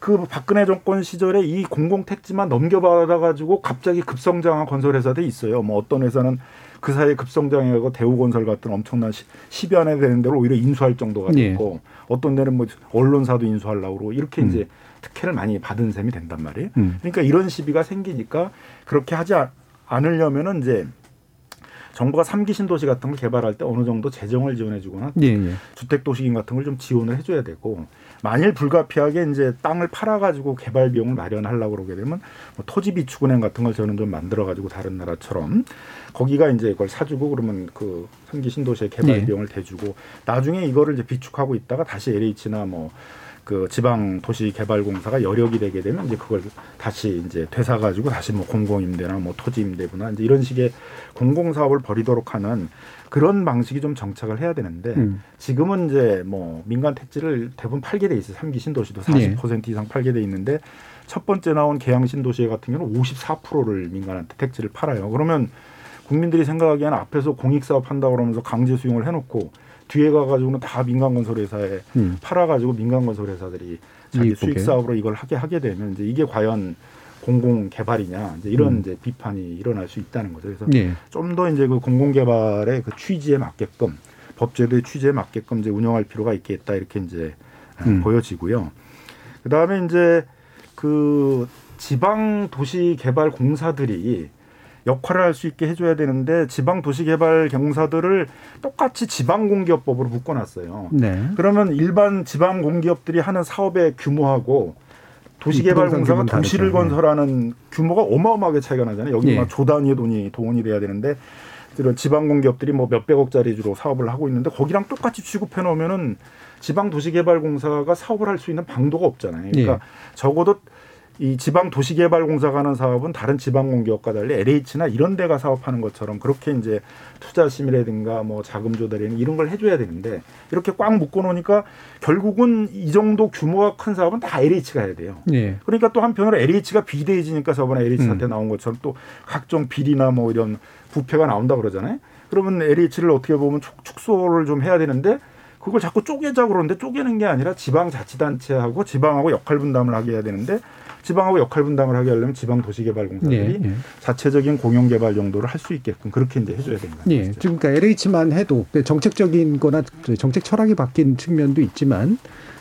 그 박근혜 정권 시절에 이 공공 택지만 넘겨받아 가지고 갑자기 급성장한 건설 회사들이 있어요. 뭐 어떤 회사는 그 사이에 급성장해가고 대우건설 같은 엄청난 시- 10여 안에 되는 데로 오히려 인수할 정도가 예. 됐고 어떤 데는 뭐 언론사도 인수하려고 그러고 이렇게 이제 특혜를 많이 받은 셈이 된단 말이에요. 음. 그러니까 이런 시비가 생기니까 그렇게 하지 않- 않으려면은 이제 정부가 삼기 신도시 같은 걸 개발할 때 어느 정도 재정을 지원해 주거나 예, 예. 주택 도시금 같은 걸 좀 지원을 해 줘야 되고 만일 불가피하게 이제 땅을 팔아가지고 개발 비용을 마련하려고 그러게 되면 뭐 토지 비축은행 같은 걸 저는 좀 만들어가지고 다른 나라처럼 거기가 이제 이걸 사주고 그러면 그 삼기 신도시의 개발 네. 비용을 대주고 나중에 이거를 이제 비축하고 있다가 다시 LH나 뭐그 지방 도시 개발 공사가 여력이 되게 되면 이제 그걸 다시 이제 되사 가지고 다시 뭐 공공 임대나 뭐 토지 임대부나 이제 이런 식의 공공 사업을 벌이도록 하는 그런 방식이 좀 정착을 해야 되는데 음. 지금은 이제 뭐 민간 택지를 대부분 팔게 돼 있어요. 삼기 신도시도 네. 40% 이상 팔게 돼 있는데 첫 번째 나온 계양 신도시 같은 경우는 54%를 민간한테 택지를 팔아요. 그러면 국민들이 생각하기에는 앞에서 공익 사업 한다고 그러면서 강제 수용을 해놓고 뒤에 가가지고는 다 민간 건설 회사에 음. 팔아가지고 민간 건설 회사들이 자기. 수익 사업으로 이걸 하게 하게 되면 이제 이게 과연 공공 개발이냐 이제 이런 음. 이제 비판이 일어날 수 있다는 거죠. 그래서 예. 좀더 이제 그 공공 개발의 그 취지에 맞게끔 법제도의 취지에 맞게끔 이제 운영할 필요가 있겠다 이렇게 이제 음. 보여지고요. 그 다음에 이제 그 지방 도시 개발 공사들이 역할을 할 수 있게 해줘야 되는데 지방 도시 개발 공사들을 똑같이 지방공기업법으로 묶어놨어요. 네. 그러면 일반 지방 공기업들이 하는 사업의 규모하고 도시개발공사가 도시를 다르죠. 건설하는 규모가 어마어마하게 차이가 나잖아요. 여기 예. 막 조단위의 돈이 동원이 돼야 되는데 이런 지방 공기업들이 뭐 몇백억짜리 주로 사업을 하고 있는데 거기랑 똑같이 취급해 놓으면은 지방 도시개발공사가 사업을 할 수 있는 방도가 없잖아요. 그러니까 예. 적어도 이 지방 도시개발공사가 하는 사업은 다른 지방 공기업과 달리 LH나 이런 데가 사업하는 것처럼 그렇게 이제 투자 심의라든가 뭐 자금 조달이나 이런 걸 해줘야 되는데 이렇게 꽉 묶어 놓으니까 결국은 이 정도 규모가 큰 사업은 다 LH가 해야 돼요. 예. 그러니까 또 한편으로 LH가 비대해지니까 저번에 LH 음. 사태 나온 것처럼 또 각종 비리나 뭐 이런 부패가 나온다 그러잖아요. 그러면 LH를 어떻게 보면 축, 축소를 좀 해야 되는데 그걸 자꾸 쪼개자 그러는데 쪼개는 게 아니라 지방자치단체하고 지방하고 역할 분담을 하게 해야 되는데 지방하고 역할 분담을 하게 하려면 지방 도시개발공사들이 예, 예. 자체적인 공영개발 정도를 할 수 있게끔 그렇게 이제 해줘야 거죠. 예, 지금 그러니까 LH만 해도 정책적인 거나 정책 철학이 바뀐 측면도 있지만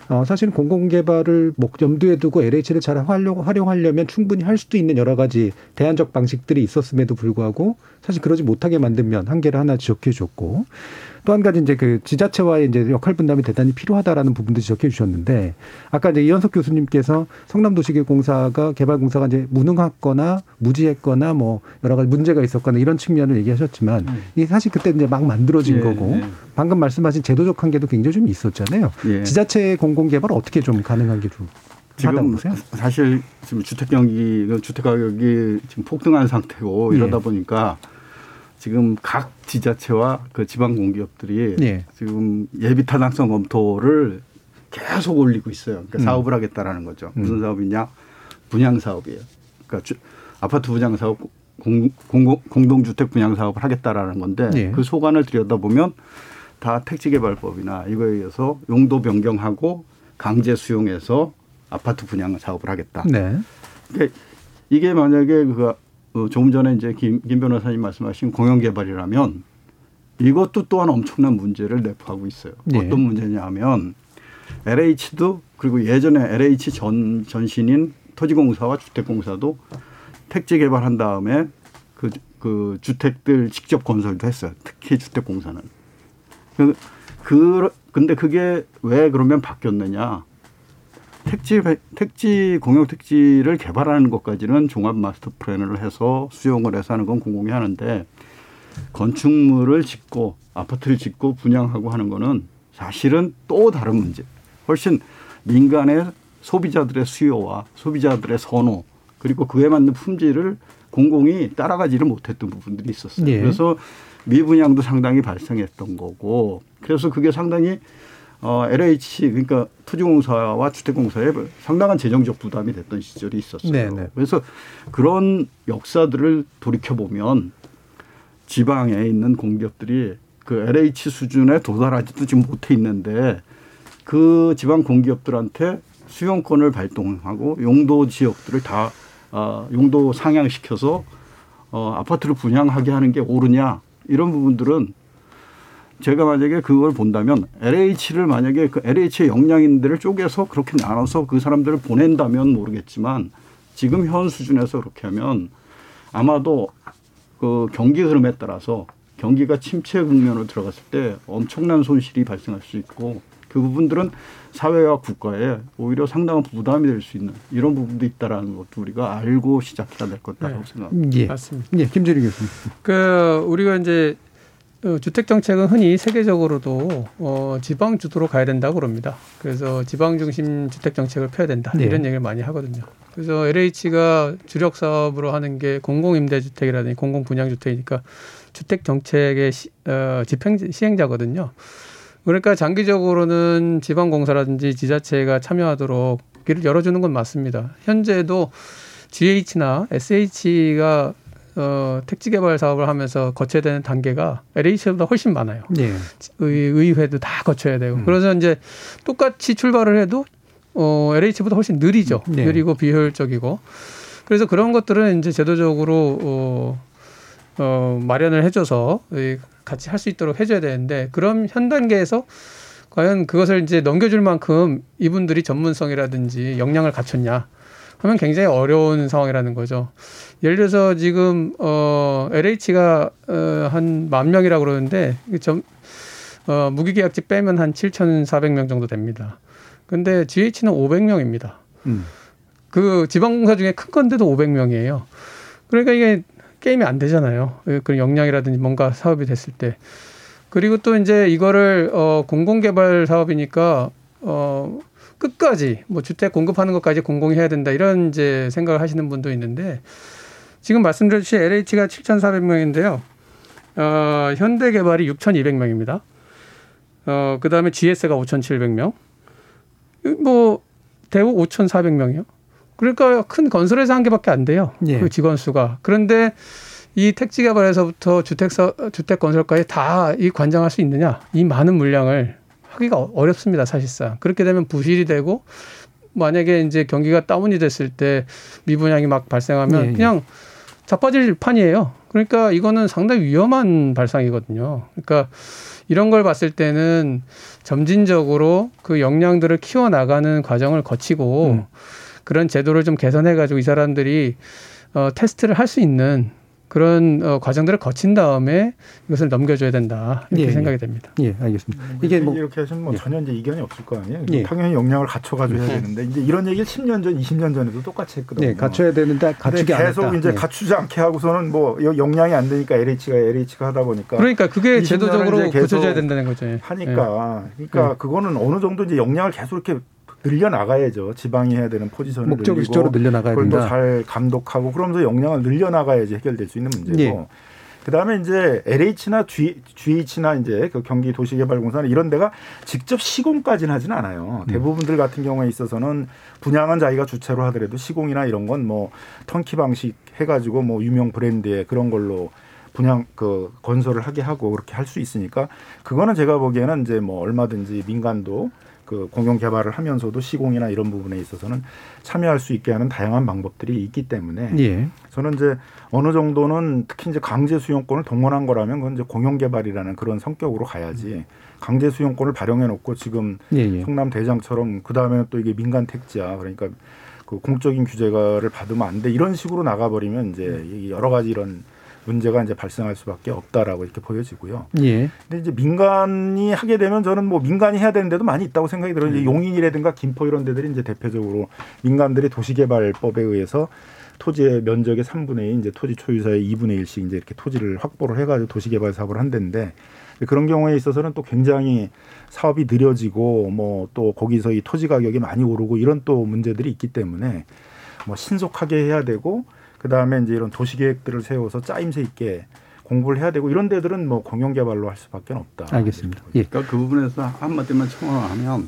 어, 사실 공공개발을 목 염두에 두고 LH를 잘 활용, 활용하려면 충분히 할 수도 있는 여러 가지 대안적 방식들이 있었음에도 불구하고 사실 그러지 못하게 만든 면 한계를 하나 지적해 줬고 또 한 가지 이제 그 지자체와의 이제 역할 분담이 대단히 필요하다라는 부분도 지적해 주셨는데 아까 이제 이현석 교수님께서 성남도시개공사가 개발공사가 이제 무능했거나 무지했거나 뭐 여러 가지 문제가 있었거나 이런 측면을 얘기하셨지만 이게 사실 그때 이제 막 만들어진 예, 거고 예. 방금 말씀하신 제도적 한계도 굉장히 좀 있었잖아요. 예. 지자체 공공개발 어떻게 좀 가능한 게좀 하다고 지금 보세요? 사실 지금 주택 경기, 주택 가격이 지금 폭등한 상태고 예. 이러다 보니까 지금 각 지자체와 그 지방 공기업들이 예. 지금 예비 타당성 검토를 계속 올리고 있어요. 그러니까 음. 사업을 하겠다라는 거죠. 무슨 음. 사업이냐? 분양 사업이에요. 그러니까 주, 아파트 분양 사업, 공, 공공, 공동주택 분양 사업을 하겠다라는 건데 예. 그 소관을 들여다보면 다 택지개발법이나 이거에 의해서 용도 변경하고 강제 수용해서 아파트 분양 사업을 하겠다. 네. 그러니까 이게 만약에 그 어, 조금 전에 이제 김, 김 변호사님 말씀하신 공영 개발이라면 이것도 또한 엄청난 문제를 내포하고 있어요. 네. 어떤 문제냐면 LH도 그리고 예전에 LH 전 전신인 토지공사와 주택공사도 택지 개발한 다음에 그, 그 주택들 직접 건설도 했어요. 특히 주택공사는. 그, 그 근데 그게 왜 그러면 바뀌었느냐? 택지 택지 공영 택지를 개발하는 것까지는 종합 마스터 플랜을 해서 수용을 해서 하는 건 공공이 하는데 건축물을 짓고 아파트를 짓고 분양하고 하는 거는 사실은 또 다른 문제. 훨씬 민간의 소비자들의 수요와 소비자들의 선호 그리고 그에 맞는 품질을 공공이 따라가지를 못했던 부분들이 있었어요. 예. 그래서 미분양도 상당히 발생했던 거고 그래서 그게 상당히 어, LH 그러니까 토지공사와 주택공사에 상당한 재정적 부담이 됐던 시절이 있었어요. 네네. 그래서 그런 역사들을 돌이켜 보면 지방에 있는 공기업들이 그 LH 수준에 도달하지도 지금 못해 있는데 그 지방 공기업들한테 수용권을 발동하고 용도 지역들을 다 어, 용도 상향시켜서 어, 아파트를 분양하게 하는 게 옳으냐 이런 부분들은 제가 만약에 그걸 본다면 LH를 만약에 그 LH의 역량인들을 쪼개서 그렇게 나눠서 그 사람들을 보낸다면 모르겠지만 지금 현 수준에서 그렇게 하면 아마도 그 경기 흐름에 따라서 경기가 침체 국면으로 들어갔을 때 엄청난 손실이 발생할 수 있고 그 부분들은 사회와 국가에 오히려 상당한 부담이 될 수 있는 이런 부분도 있다라는 것도 우리가 알고 시작해야 될 거다라고 네. 생각합니다. 예. 맞습니다. 예, 김재리 교수님. 그 우리가 이제 어, 주택 정책은 흔히 세계적으로도 어, 지방 주도로 가야 된다고 그럽니다. 그래서 지방 중심 주택 정책을 펴야 된다 네. 이런 얘기를 많이 하거든요. 그래서 LH가 주력 사업으로 하는 게 공공 임대 주택이라든지 공공 분양 주택이니까 주택 정책의 시, 어, 집행 시행자거든요. 그러니까 장기적으로는 지방 공사라든지 지자체가 참여하도록 길을 열어주는 건 맞습니다. 현재도 GH나 SH가 어, 택지 개발 사업을 하면서 거쳐야 되는 단계가 LH보다 훨씬 많아요. 예. 의, 의회도 다 거쳐야 되고. 음. 그래서 이제 똑같이 출발을 해도 어, LH보다 훨씬 느리죠. 네. 느리고 비효율적이고. 그래서 그런 것들은 이제 제도적으로 어, 어, 마련을 해줘서 이 같이 할 수 있도록 해줘야 되는데 그럼 현 단계에서 과연 그것을 이제 넘겨줄 만큼 이분들이 전문성이라든지 역량을 갖췄냐 하면 굉장히 어려운 상황이라는 거죠. 예를 들어서 지금 어 LH가 어한 만 명이라고 그러는데 점 어, 무기계약직 빼면 한 7,400명 정도 됩니다. 근데 GH는 500명입니다. 음. 그 지방공사 중에 큰 건데도 500명이에요. 그러니까 이게 게임이 안 되잖아요. 그런 역량이라든지 뭔가 사업이 됐을 때. 그리고 또 이제 이거를 어 공공개발 사업이니까 어 끝까지 뭐 주택 공급하는 것까지 공공이 해야 된다 이런 이제 생각을 하시는 분도 있는데 지금 말씀드렸듯이 LH가 7,400명인데요. 어 현대개발이 6,200명입니다. 어 그다음에 GS가 5,700명. 뭐 대우 5,400명이요. 그러니까 큰 건설회사 한 개밖에 안 돼요. 예. 그 직원 수가. 그런데 이 택지 개발에서부터 주택 사 주택 건설까지 다 이 관장할 수 있느냐? 이 많은 물량을 하기가 어렵습니다, 사실상. 그렇게 되면 부실이 되고 만약에 이제 경기가 다운이 됐을 때 미분양이 막 발생하면 예, 예. 그냥 자빠질 판이에요. 그러니까 이거는 상당히 위험한 발상이거든요. 그러니까 이런 걸 봤을 때는 점진적으로 그 역량들을 키워 나가는 과정을 거치고 음. 그런 제도를 좀 개선해 가지고 이 사람들이 어 테스트를 할 수 있는 그런 어 과정들을 거친 다음에 이것을 넘겨줘야 된다 이렇게 예, 예. 생각이 됩니다. 예, 알겠습니다. 이게 뭐 이렇게 하시면 뭐 예. 전혀 이제 이견이 없을 거 아니에요. 예. 당연히 역량을 갖춰가지고 해야 예. 되는데 이제 이런 얘기를 10년 전, 20년 전에도 똑같이 했거든요. 네, 갖춰야 되는데 갖추지 않았다. 계속 이제 예. 갖추지 않게 하고서는 뭐 여- 역량이 안 되니까 LH가 LH가 하다 보니까 그러니까 그게 20년을 제도적으로 고쳐져야 된다는 거죠. 예. 하니까 그러니까 예. 그거는 어느 정도 이제 역량을 계속 이렇게 늘려 나가야죠. 지방이 해야 되는 포지션을 목적 늘리고 의식적으로 늘려나가야 그걸 또 된다. 잘 감독하고 그러면서 역량을 늘려 나가야지 해결될 수 있는 문제고. 예. 그다음에 이제 LH나 G, GH나 이제 그 경기 도시개발공사는 이런 데가 직접 시공까지는 하진 않아요. 음. 대부분들 같은 경우에 있어서는 분양은 자기가 주체로 하더라도 시공이나 이런 건 뭐 턴키 방식 해가지고 뭐 유명 브랜드의 그런 걸로 분양 그 건설을 하게 하고 그렇게 할 수 있으니까 그거는 제가 보기에는 이제 뭐 얼마든지 민간도 그 공용 개발을 하면서도 시공이나 이런 부분에 있어서는 참여할 수 있게 하는 다양한 방법들이 있기 때문에 예. 저는 이제 어느 정도는 특히 이제 강제 수용권을 동원한 거라면 그건 이제 공용 개발이라는 그런 성격으로 가야지 강제 수용권을 발용해 놓고 지금 예, 예. 성남 대장처럼 그 다음에는 또 이게 민간 택지야 그러니까 그 공적인 규제를 받으면 안 돼 이런 식으로 나가버리면 이제 이 여러 가지 이런 문제가 이제 발생할 수밖에 없다라고 이렇게 보여지고요. 예. 근데 이제 민간이 하게 되면 저는 뭐 민간이 해야 되는 데도 많이 있다고 생각이 들어요. 이제 용인이라든가 김포 이런 데들이 이제 대표적으로 민간들이 도시개발법에 의해서 토지의 면적의 3분의 1, 이제 토지 소유자의 2분의 1씩 이제 이렇게 토지를 확보를 해가지고 도시개발 사업을 한다는데 그런 경우에 있어서는 또 굉장히 사업이 느려지고 뭐 또 거기서 이 토지 가격이 많이 오르고 이런 또 문제들이 있기 때문에 뭐 신속하게 해야 되고 그 다음에 이제 이런 도시 계획들을 세워서 짜임새 있게 공부를 해야 되고 이런 데들은 뭐 공영 개발로 할 수밖에 없다. 알겠습니다. 예. 그러니까 그 부분에서 한 마디만 청원하면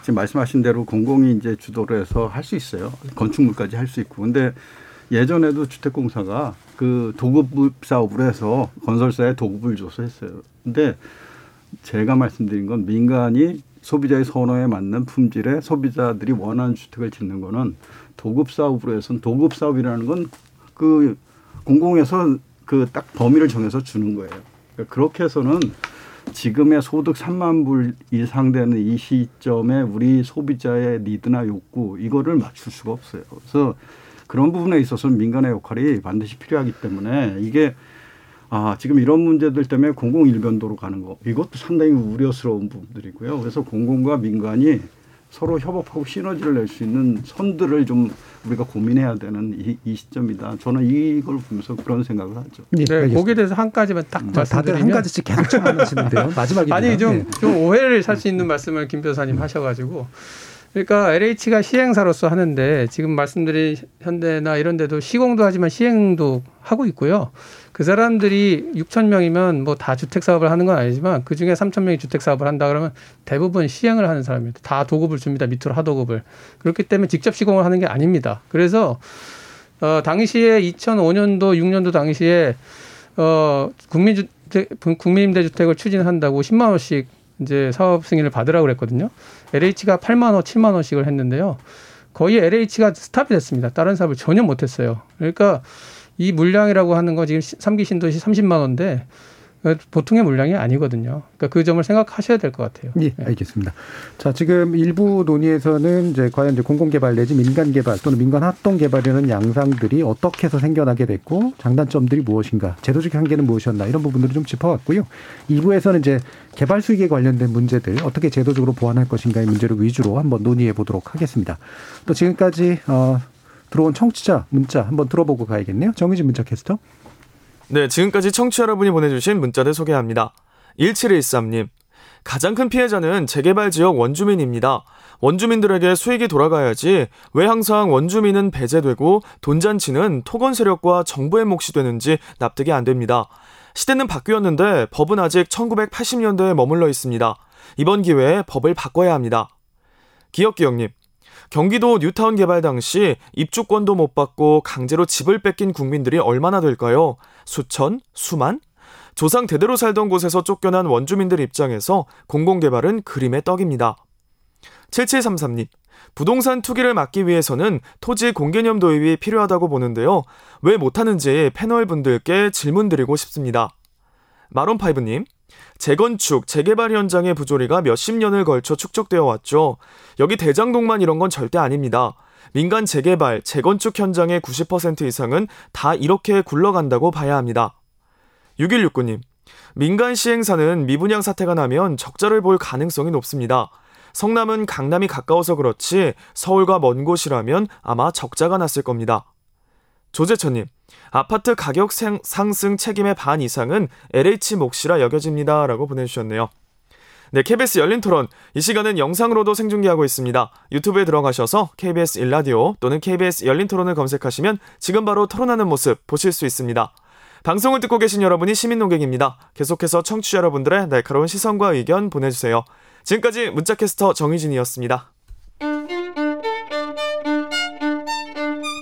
지금 말씀하신 대로 공공이 이제 주도를 해서 할 수 있어요. 건축물까지 할 수 있고. 근데 예전에도 주택공사가 그 도급 사업을 해서 건설사에 도급을 줘서 했어요. 근데 제가 말씀드린 건 민간이 소비자의 선호에 맞는 품질의 소비자들이 원하는 주택을 짓는 거는 도급 사업으로 해서는 도급 사업이라는 건 그 공공에서 그 딱 범위를 정해서 주는 거예요. 그러니까 그렇게 해서는 지금의 소득 3만 불 이상 되는 이 시점에 우리 소비자의 니드나 욕구 이거를 맞출 수가 없어요. 그래서 그런 부분에 있어서는 민간의 역할이 반드시 필요하기 때문에 이게 아, 지금 이런 문제들 때문에 공공 일변도로 가는 거 이것도 상당히 우려스러운 부분들이고요. 그래서 공공과 민간이 서로 협업하고 시너지를 낼 수 있는 선들을 좀 우리가 고민해야 되는 이, 이 시점이다. 저는 이걸 보면서 그런 생각을 하죠. 예, 네, 알겠습니다. 거기에 대해서 한 가지만 딱 자, 말씀드리면 다들 한 가지씩 계속 청하시는데요. 마지막입니다. 아니 좀, 예. 좀 오해를 살 수 있는 말씀을 김 변호사님 하셔가지고 그러니까 LH가 시행사로서 하는데 지금 말씀드린 현대나 이런 데도 시공도 하지만 시행도 하고 있고요. 그 사람들이 6천 명이면 뭐 다 주택 사업을 하는 건 아니지만 그 중에 3천 명이 주택 사업을 한다 그러면 대부분 시행을 하는 사람입니다. 다 도급을 줍니다. 밑으로 하도급을. 그렇기 때문에 직접 시공을 하는 게 아닙니다. 그래서 어 당시에 2005년도 6년도 당시에 어 국민주택 국민임대주택을 추진한다고 10만 원씩 이제 사업 승인을 받으라고 그랬거든요. LH가 8만 원, 7만 원씩을 했는데요. 거의 LH가 스탑이 됐습니다. 다른 사업을 전혀 못 했어요. 그러니까 이 물량이라고 하는 거 지금 3기 신도시 30만 원인데 보통의 물량이 아니거든요. 그러니까 그 점을 생각하셔야 될 것 같아요. 예, 알겠습니다. 자, 지금 일부 논의에서는 이제 과연 이제 공공개발 내지 민간개발 또는 민간 합동개발이라는 양상들이 어떻게 해서 생겨나게 됐고 장단점들이 무엇인가, 제도적 한계는 무엇이었나 이런 부분들을 좀 짚어왔고요. 2부에서는 이제 개발 수익에 관련된 문제들 어떻게 제도적으로 보완할 것인가의 문제를 위주로 한번 논의해 보도록 하겠습니다. 또 지금까지 어, 들어온 청취자 문자 한번 들어보고 가야겠네요. 정의진 문자 캐스터. 네, 지금까지 청취자 여러분이 보내주신 문자들 소개합니다. 1713님. 가장 큰 피해자는 재개발 지역 원주민입니다. 원주민들에게 수익이 돌아가야지 왜 항상 원주민은 배제되고 돈잔치는 토건 세력과 정부의 몫이 되는지 납득이 안 됩니다. 시대는 바뀌었는데 법은 아직 1980년대에 머물러 있습니다. 이번 기회에 법을 바꿔야 합니다. 기억기억님. 경기도 뉴타운 개발 당시 입주권도 못 받고 강제로 집을 뺏긴 국민들이 얼마나 될까요? 수천? 수만? 조상 대대로 살던 곳에서 쫓겨난 원주민들 입장에서 공공개발은 그림의 떡입니다. 7733님. 부동산 투기를 막기 위해서는 토지 공개념 도입이 필요하다고 보는데요. 왜 못하는지 패널 분들께 질문 드리고 싶습니다. 마론파이브님. 재건축, 재개발 현장의 부조리가 몇십 년을 걸쳐 축적되어 왔죠. 여기 대장동만 이런 건 절대 아닙니다. 민간 재개발, 재건축 현장의 90% 이상은 다 이렇게 굴러간다고 봐야 합니다. 6169님. 민간 시행사는 미분양 사태가 나면 적자를 볼 가능성이 높습니다. 성남은 강남이 가까워서 그렇지 서울과 먼 곳이라면 아마 적자가 났을 겁니다. 조재천님. 아파트 가격 상승 책임의 반 이상은 LH 몫이라 여겨집니다. 라고 보내주셨네요. 네, KBS 열린 토론. 이 시간은 영상으로도 생중계하고 있습니다. 유튜브에 들어가셔서 KBS 일라디오 또는 KBS 열린 토론을 검색하시면 지금 바로 토론하는 모습 보실 수 있습니다. 방송을 듣고 계신 여러분이 시민 농객입니다. 계속해서 청취자 여러분들의 날카로운 시선과 의견 보내주세요. 지금까지 문자캐스터 정희진이었습니다.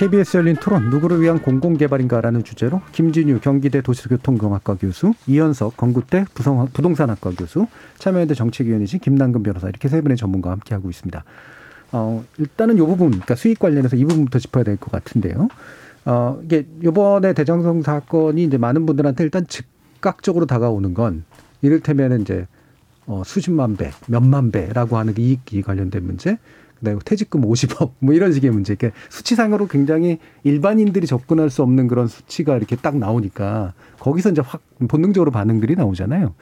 KBS 열린 토론 누구를 위한 공공개발인가라는 주제로 김진유 경기대 도시교통공학과 교수, 이현석 건국대 부성, 부동산학과 교수, 참여연대 정책위원이신 김남근 변호사 이렇게 세 분의 전문가와 함께 하고 있습니다. 어, 일단은 이 부분, 그러니까 수익 관련해서 이 부분부터 짚어야 될 것 같은데요. 어, 이게 요번에 대장성 사건이 이제 많은 분들한테 일단 즉각적으로 다가오는 건 이를테면 이제 어, 수십만 배, 몇만 배라고 하는 그 이익이 관련된 문제, 그다음에 퇴직금 50억 뭐 이런 식의 문제. 이렇게 수치상으로 굉장히 일반인들이 접근할 수 없는 그런 수치가 이렇게 딱 나오니까 거기서 이제 확 본능적으로 반응들이 나오잖아요.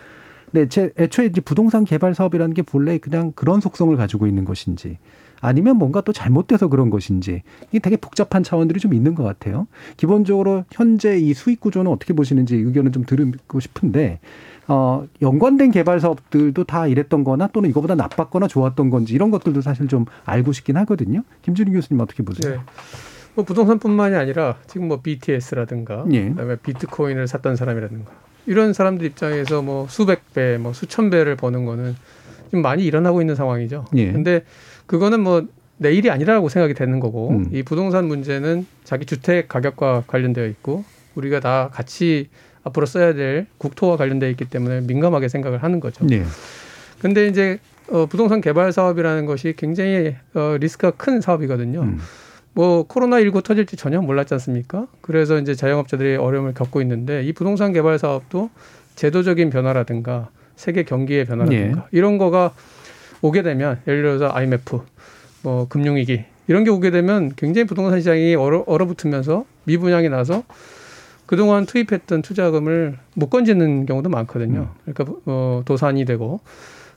근데 제 애초에 이제 부동산 개발 사업이라는 게 본래 그냥 그런 속성을 가지고 있는 것인지 아니면 뭔가 또 잘못돼서 그런 것인지 이게 되게 복잡한 차원들이 좀 있는 것 같아요. 기본적으로 현재 이 수익 구조는 어떻게 보시는지 의견을 좀 들고 싶은데 어, 연관된 개발 사업들도 다 이랬던 거나 또는 이거보다 나빴거나 좋았던 건지 이런 것들도 사실 좀 알고 싶긴 하거든요. 김준희 교수님 어떻게 보세요? 네. 뭐 부동산뿐만이 아니라 지금 뭐 BTS라든가 예. 그다음에 비트코인을 샀던 사람이라든가 이런 사람들 입장에서 뭐 수백 배, 뭐 수천 배를 버는 거는 지금 많이 일어나고 있는 상황이죠. 예. 근데 그거는 뭐 내일이 아니라고 생각이 되는 거고 음. 이 부동산 문제는 자기 주택 가격과 관련되어 있고 우리가 다 같이 앞으로 써야 될 국토와 관련되어 있기 때문에 민감하게 생각을 하는 거죠. 네. 근데 이제 어, 부동산 개발 사업이라는 것이 굉장히 어, 리스크가 큰 사업이거든요. 음. 뭐 코로나 19 터질지 전혀 몰랐지 않습니까? 그래서 이제 자영업자들이 어려움을 겪고 있는데 이 부동산 개발 사업도 제도적인 변화라든가 세계 경기의 변화라든가 이런 거가 오게 되면 예를 들어서 IMF, 뭐 금융위기 이런 게 오게 되면 굉장히 부동산 시장이 얼어, 얼어붙으면서 미분양이 나서 그동안 투입했던 투자금을 못 건지는 경우도 많거든요. 그러니까 어, 도산이 되고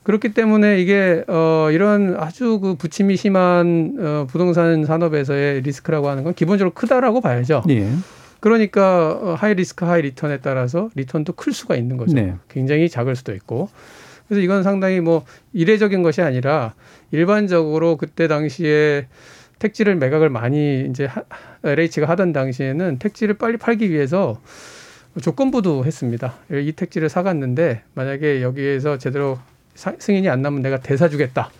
그렇기 때문에 이게 어 이런 아주 그 부침이 심한 어 부동산 산업에서의 리스크라고 하는 건 기본적으로 크다라고 봐야죠. 예. 그러니까 어, high risk high return에 따라서 return도 클 수가 있는 거죠. 네. 굉장히 작을 수도 있고. 그래서 이건 상당히 뭐 이례적인 것이 아니라 일반적으로 그때 당시에 택지를 매각을 많이 이제 하- LH가 하던 당시에는 택지를 빨리 팔기 위해서 조건부도 했습니다. 이 택지를 사갔는데 만약에 여기에서 제대로 사- 승인이 안 나면 내가 되사 주겠다.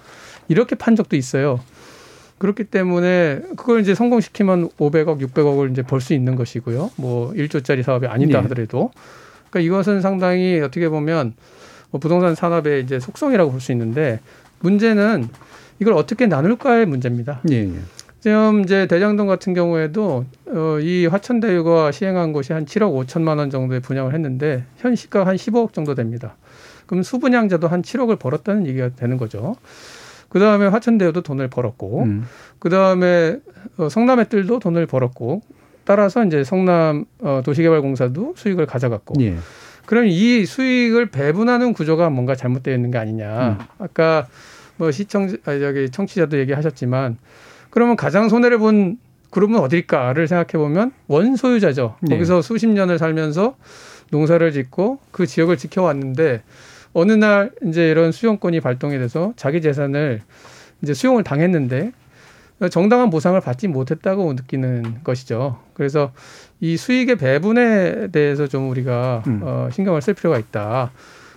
이렇게 판 적도 있어요. 그렇기 때문에 그걸 이제 성공시키면 500억, 600억을 이제 벌 수 있는 것이고요. 뭐 1조짜리 사업이 아니다 네. 하더라도. 그러니까 이것은 상당히 어떻게 보면 뭐 부동산 산업의 이제 속성이라고 볼 수 있는데 문제는 이걸 어떻게 나눌까의 문제입니다. 예, 예. 지금 이제 대장동 같은 경우에도 어, 이 화천대유가 시행한 곳이 한 7억 5천만 원 정도의 분양을 했는데 현 시가 한 15억 정도 됩니다. 그럼 수분양자도 한 7억을 벌었다는 얘기가 되는 거죠. 그 다음에 화천대유도 돈을 벌었고, 음. 그 다음에 어, 성남의 뜰도 돈을 벌었고, 따라서 이제 성남 어, 도시개발공사도 수익을 가져갔고, 예. 그럼 이 수익을 배분하는 구조가 뭔가 잘못되어 있는 게 아니냐. 아까 뭐 시청 아 저기 청취자도 얘기하셨지만 그러면 가장 손해를 본 그룹은 어딜까를 생각해 보면 원소유자죠. 네. 거기서 수십 년을 살면서 농사를 짓고 그 지역을 지켜왔는데 어느 날 이제 이런 수용권이 발동이 돼서 자기 재산을 이제 수용을 당했는데 정당한 보상을 받지 못했다고 느끼는 것이죠. 그래서 이 수익의 배분에 대해서 좀 우리가 음. 어, 신경을 쓸 필요가 있다.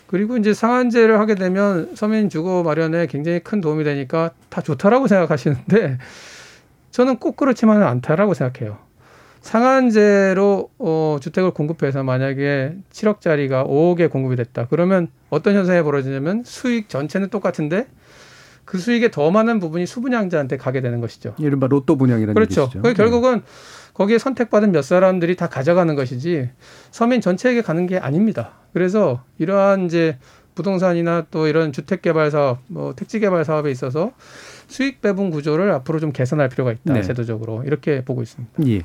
그리고 이제 상한제를 하게 되면 서민 주거 마련에 굉장히 큰 도움이 되니까 다 좋다라고 생각하시는데 저는 꼭 그렇지만은 않다라고 생각해요. 상한제로 어, 주택을 공급해서 만약에 7억짜리가 5억에 공급이 됐다. 그러면 어떤 현상이 벌어지냐면 수익 전체는 똑같은데 그 수익의 더 많은 부분이 수분양자한테 가게 되는 것이죠. 이른바 로또 분양이라는 그렇죠. 얘기시죠. 그 결국은 거기에 선택받은 몇 사람들이 다 가져가는 것이지 서민 전체에게 가는 게 아닙니다. 그래서 이러한 이제 부동산이나 또 이런 주택 개발 사업, 뭐 택지 개발 사업에 있어서 수익 배분 구조를 앞으로 좀 개선할 필요가 있다. 네. 제도적으로 이렇게 보고 있습니다. 예.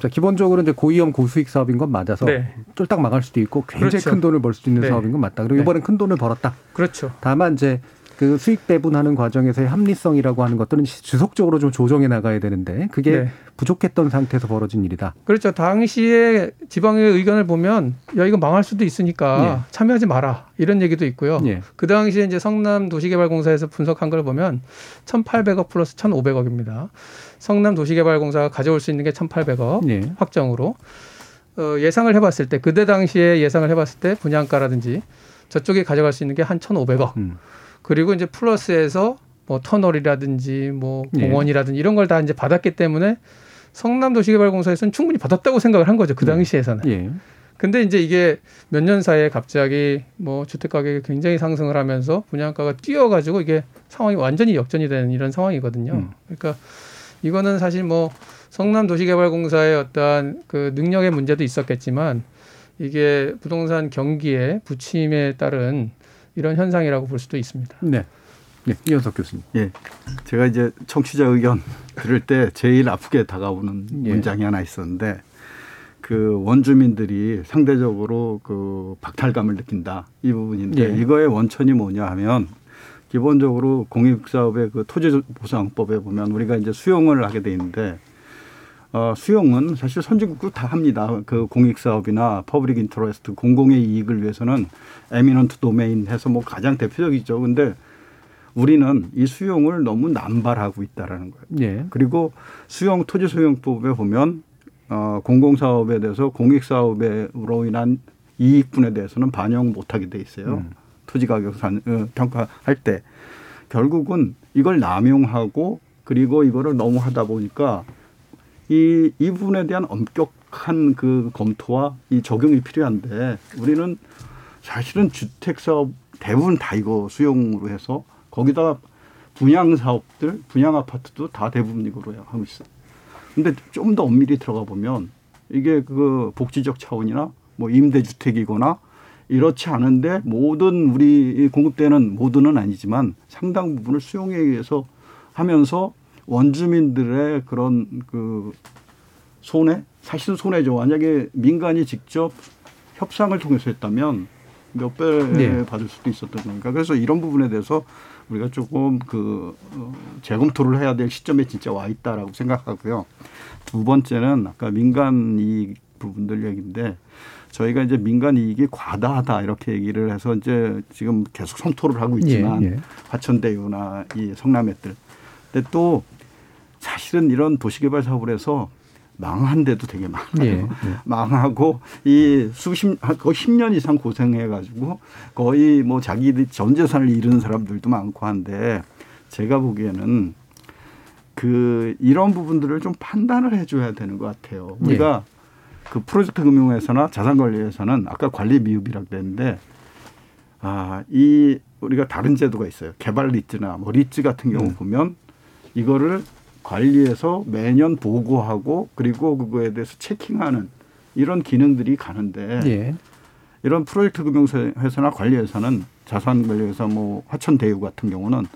자, 기본적으로 이제 고위험 고수익 사업인 건 맞아서 네. 쫄딱 망할 수도 있고 굉장히 그렇죠. 큰 돈을 벌수 있는 네. 사업인 건 맞다. 그리고 네. 이번엔 큰 돈을 벌었다. 그렇죠. 다만 이제 그 수익 배분하는 과정에서의 합리성이라고 하는 것들은 지속적으로 좀 조정해 나가야 되는데 그게 네. 부족했던 상태에서 벌어진 일이다. 그렇죠. 당시에 지방의 의견을 보면 야 이거 망할 수도 있으니까 예. 참여하지 마라 이런 얘기도 있고요. 예. 그 당시에 이제 성남 도시개발공사에서 분석한 걸 보면 1,800억 플러스 1,500억입니다. 성남 도시개발공사가 가져올 수 있는 게 1,800억 예. 확정으로 어, 예상을 해봤을 때 그때 당시에 예상을 해봤을 때 분양가라든지 저쪽에 가져갈 수 있는 게 한 1,500억. 음. 그리고 이제 플러스에서 뭐 터널이라든지 뭐 예. 공원이라든지 이런 걸 다 이제 받았기 때문에 성남 도시개발공사에서는 충분히 받았다고 생각을 한 거죠. 그 당시에서는. 예. 근데 이제 이게 몇 년 사이에 갑자기 뭐 주택 가격이 굉장히 상승을 하면서 분양가가 뛰어가지고 이게 상황이 완전히 역전이 되는 이런 상황이거든요. 음. 그러니까 이거는 사실 뭐 성남 도시개발공사의 어떠한 그 능력의 문제도 있었겠지만 이게 부동산 경기의 부침에 따른 이런 현상이라고 볼 수도 있습니다. 네. 네. 이현석 교수님. 예. 제가 이제 청취자 의견 들을 때 제일 아프게 다가오는 예. 문장이 하나 있었는데 그 원주민들이 상대적으로 그 박탈감을 느낀다 이 부분인데 예. 이거의 원천이 뭐냐 하면 기본적으로 공익사업의 그 토지보상법에 보면 우리가 이제 수용을 하게 돼 있는데 어, 수용은 사실 선진국도 다 합니다. 그 공익 사업이나 public interest 공공의 이익을 위해서는 eminent domain 해서 뭐 가장 대표적이죠. 근데 우리는 이 수용을 너무 남발하고 있다라는 거예요. 예. 그리고 수용 토지 수용법에 보면 어, 공공 사업에 대해서 공익 사업으로 인한 이익분에 대해서는 반영 못하게 돼 있어요. 음. 토지 가격 산, 어, 평가할 때 결국은 이걸 남용하고 그리고 이거를 너무 하다 보니까 이, 이 부분에 대한 엄격한 그 검토와 이 적용이 필요한데 우리는 사실은 주택 사업 대부분 다 이거 수용으로 해서 거기다가 분양 사업들, 분양 아파트도 다 대부분 이거로 하고 있어요. 근데 좀 더 엄밀히 들어가 보면 이게 그 복지적 차원이나 뭐 임대주택이거나 이렇지 않은데 모든 우리 공급되는 모든은 아니지만 상당 부분을 수용에 의해서 하면서 원주민들의 그런 그 손해 사실 손해죠. 만약에 민간이 직접 협상을 통해서 했다면 몇배 네. 받을 수도 있었던 거니까 그래서 이런 부분에 대해서 우리가 조금 그 어, 재검토를 해야 될 시점에 진짜 와 있다라고 생각하고요. 두 번째는 아까 민간 이익 부분들 얘기인데 저희가 이제 민간 이익이 과다하다 이렇게 얘기를 해서 이제 지금 계속 성토를 하고 있지만 예, 예. 화천대유나 이 성남했들. 근데 또 사실은 이런 도시개발 사업을 해서 망한 데도 되게 많아요. 예. 예. 망하고 이 수십 거의 10년 이상 고생해 가지고 거의 뭐 자기들 전 재산을 잃은 사람들도 많고 한데 제가 보기에는 그 이런 부분들을 좀 판단을 해 줘야 되는 것 같아요. 우리가 그 프로젝트 금융회사나 자산관리회사는 아까 관리 미흡이라고 그랬는데 아, 이 우리가 다른 제도가 있어요. 개발 리츠나 뭐 리츠 같은 경우 음. 보면 이거를 관리해서 매년 보고하고 그리고 그거에 대해서 체킹하는 이런 기능들이 가는데 예. 이런 프로젝트 금융회사나 관리회사는 자산관리회사 뭐 화천대유 같은 경우는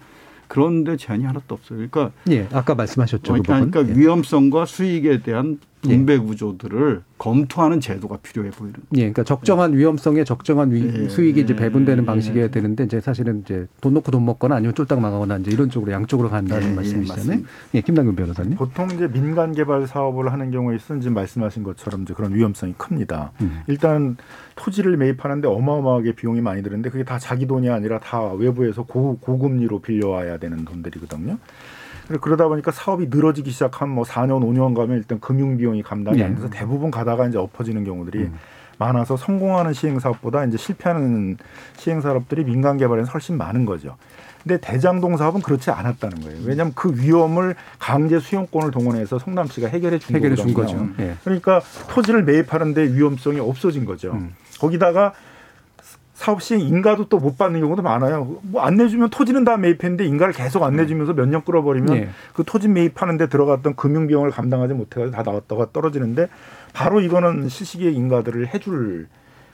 그런데 제한이 하나도 없어요. 그러니까 예. 아까 말씀하셨죠. 그 그러니까, 부분. 그러니까 예. 위험성과 수익에 대한 분배 구조들을 검토하는 제도가 필요해 보이는. 예, 그러니까 적정한 위험성에 적정한 위, 예, 수익이 이제 예, 배분되는 예. 방식이어야 되는데 이제 사실은 이제 돈 놓고 돈 먹거나 아니면 쫄딱 망하거나 이제 이런 쪽으로 양쪽으로 간다는 예, 예, 말씀이시잖아요. 예, 김남근 변호사님. 보통 이제 민간 개발 사업을 하는 경우에 있어서는 지금 말씀하신 것처럼 이제 그런 위험성이 큽니다. 음. 일단 토지를 매입하는데 어마어마하게 비용이 많이 드는데 그게 다 자기 돈이 아니라 다 외부에서 고, 고금리로 빌려와야 되는 돈들이거든요. 그래- 그러다 보니까 사업이 늘어지기 시작한 뭐 4년, 5년 가면 일단 금융 비용이 감당이 안 돼서 대부분 가다가 이제 엎어지는 경우들이 많아서 성공하는 시행 사업보다 이제 실패하는 시행 사업들이 민간 개발에는 훨씬 많은 거죠. 근데 대장동 사업은 그렇지 않았다는 거예요. 왜냐하면 그 위험을 강제 수용권을 동원해서 성남시가 해결해 준 해결해 준. 거죠. 예. 그러니까 토지를 매입하는데 위험성이 없어진 거죠. 음. 거기다가 사업 시행 인가도 또 못 받는 경우도 많아요. 뭐 안 내주면 토지는 다 매입했는데 인가를 계속 안 내주면서 몇 년 끌어버리면 예. 그 토지 매입하는데 들어갔던 금융 비용을 감당하지 못해가지고 다 나왔다가 떨어지는데 바로 이거는 실시기의 인가들을 해줄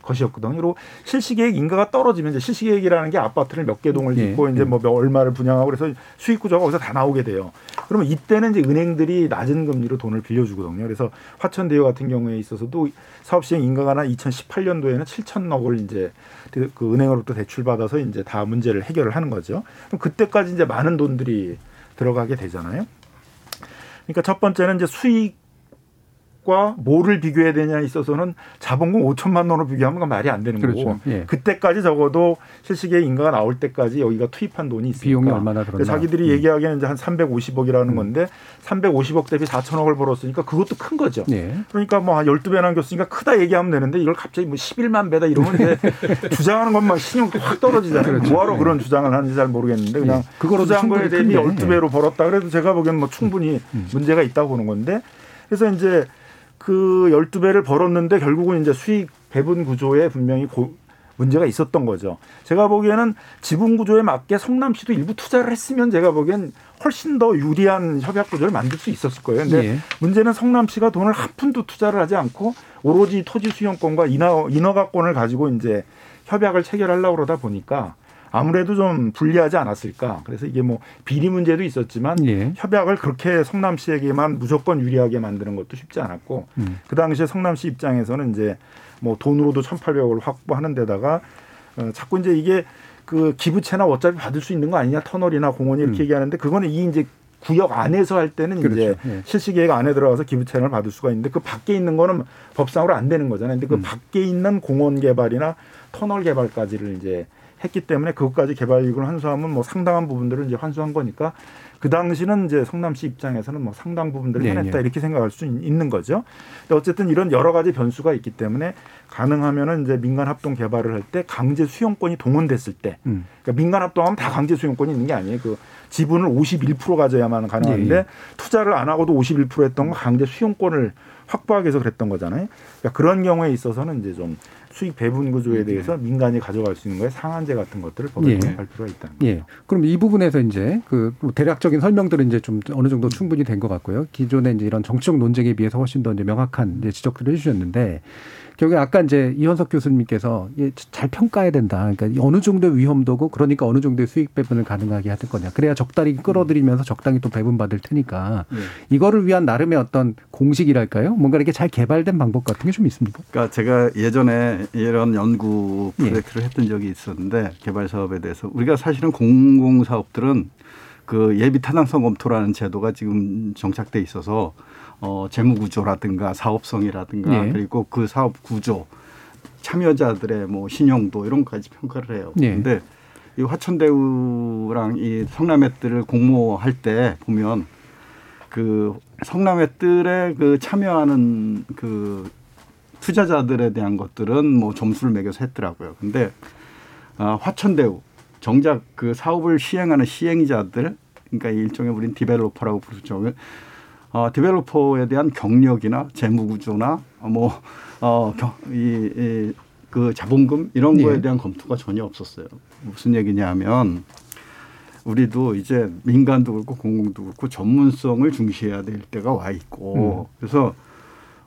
것이었거든요. 그리고 실시계획 인가가 떨어지면 이제 실시계획이라는 게 아파트를 몇 개 동을 예. 짓고 이제 뭐 얼마를 분양하고 그래서 수익 구조가 거기서 다 나오게 돼요. 그러면 이때는 이제 은행들이 낮은 금리로 돈을 빌려주거든요. 그래서 화천대유 같은 경우에 있어서도 사업 시행 인가가 나 2018년도에는 7천억을 이제 그- 그 은행으로부터 대출 받아서 이제 다 문제를 해결을 하는 거죠. 그럼 그때까지 이제 많은 돈들이 들어가게 되잖아요. 그러니까 첫 번째는 이제 수익 과 뭐를 비교해야 되냐에 있어서는 자본금 5천만 원으로 비교하면 말이 안 되는 그렇죠. 거고 예. 그때까지 적어도 실시계 인가가 나올 때까지 여기가 투입한 돈이 있으니까 비용이 얼마나 들었나. 자기들이 음. 얘기하기에는 이제 한 350억이라는 건데 350억 대비 4천억을 벌었으니까 그것도 큰 거죠. 예. 그러니까 뭐 한 12배 남겼으니까 크다 얘기하면 되는데 이걸 갑자기 뭐 11만 배다 이러면 이제 주장하는 것만 신용 확 떨어지잖아요. 그렇죠. 뭐하러 예. 그런 주장을 하는지 잘 모르겠는데 그냥 예. 그거로도 투자한 거에 충분히 대비 큰데. 12배로 벌었다 그래도 제가 보기엔 뭐 충분히 문제가 있다고 보는 건데 그래서 이제 그 12배를 벌었는데 결국은 이제 수익 배분 구조에 분명히 고, 문제가 있었던 거죠. 제가 보기에는 지분 구조에 맞게 성남시도 일부 투자를 했으면 제가 보기엔 훨씬 더 유리한 협약 구조를 만들 수 있었을 거예요. 근데 예. 문제는 성남시가 돈을 한 푼도 투자를 하지 않고 오로지 토지 수용권과 인허, 인허가권을 가지고 이제 협약을 체결하려고 그러다 보니까 아무래도 좀 불리하지 않았을까. 그래서 이게 뭐 비리 문제도 있었지만 예. 협약을 그렇게 성남시에게만 무조건 유리하게 만드는 것도 쉽지 않았고 음. 그 당시에 성남시 입장에서는 이제 뭐 돈으로도 1,800억을 확보하는 데다가 어, 자꾸 이제 이게 그 기부채나 어차피 받을 수 있는 거 아니냐 터널이나 공원이 이렇게 음. 얘기하는데 그거는 이 이제 구역 안에서 할 때는 이제 그렇죠. 예. 실시 계획 안에 들어가서 기부 채널을 받을 수가 있는데 그 밖에 있는 거는 법상으로 안 되는 거잖아요. 근데 그 음. 밖에 있는 공원 개발이나 터널 개발까지를 이제 했기 때문에 그것까지 개발 이익을 환수하면 뭐 상당한 부분들을 이제 환수한 거니까 그 당시는 이제 성남시 입장에서는 뭐 상당 부분들을 네, 해냈다 네. 이렇게 생각할 수 있- 있는 거죠. 근데 어쨌든 이런 여러 가지 변수가 있기 때문에 가능하면은 이제 민간 합동 개발을 할 때 강제 수용권이 동원됐을 때 음. 그러니까 민간 합동하면 다 강제 수용권이 있는 게 아니에요. 그 지분을 51% 가져야만 가능한데 예, 예. 투자를 안 하고도 51% 했던 건 강제 수용권을 확보하기 위해서 그랬던 거잖아요. 그러니까 그런 경우에 있어서는 이제 좀 수익 배분 구조에 대해서 민간이 가져갈 수 있는 거에 상한제 같은 것들을 법에 예. 도입할 필요가 있다는 거죠. 예. 그럼 이 부분에서 이제 그뭐 대략적인 설명들은 이제 좀 어느 정도 충분히 된 것 같고요. 기존의 이제 이런 정치적 논쟁에 비해서 훨씬 더 이제 명확한 이제 지적들을 해주셨는데 결국에 아까 이제 이현석 교수님께서 잘 평가해야 된다. 그러니까 어느 정도의 위험도고 그러니까 어느 정도의 수익 배분을 가능하게 하는 거냐. 그래야 적당히 끌어들이면서 적당히 또 배분 받을 테니까 예. 이거를 위한 나름의 어떤 공식이랄까요? 뭔가 이렇게 잘 개발된 방법 같은 게 좀 있습니까? 그러니까 제가 예전에 이런 연구 예. 프로젝트를 했던 적이 있었는데 개발 사업에 대해서 우리가 사실은 공공 사업들은 그 예비 타당성 검토라는 제도가 지금 정착돼 있어서 어 재무 구조라든가 사업성이라든가 예. 그리고 그 사업 구조 참여자들의 뭐 신용도 이런 것까지 평가를 해요. 예. 그런데 이 화천대유랑 이 성남의뜰을 공모할 때 보면 그 성남의뜰에 그 참여하는 그 투자자들에 대한 것들은 뭐 점수를 매겨서 했더라고요. 근데 아, 화천대유 정작 그 사업을 시행하는 시행자들 그러니까 일종의 우린 디벨로퍼라고 부르죠. 어, 디벨로퍼에 대한 경력이나 재무 구조나 뭐, 어, 뭐어이그 그 자본금 이런 거에 예. 대한 검토가 전혀 없었어요. 무슨 얘기냐면 우리도 이제 민간도 그렇고 공공도 그렇고 전문성을 중시해야 될 때가 와 있고 그래서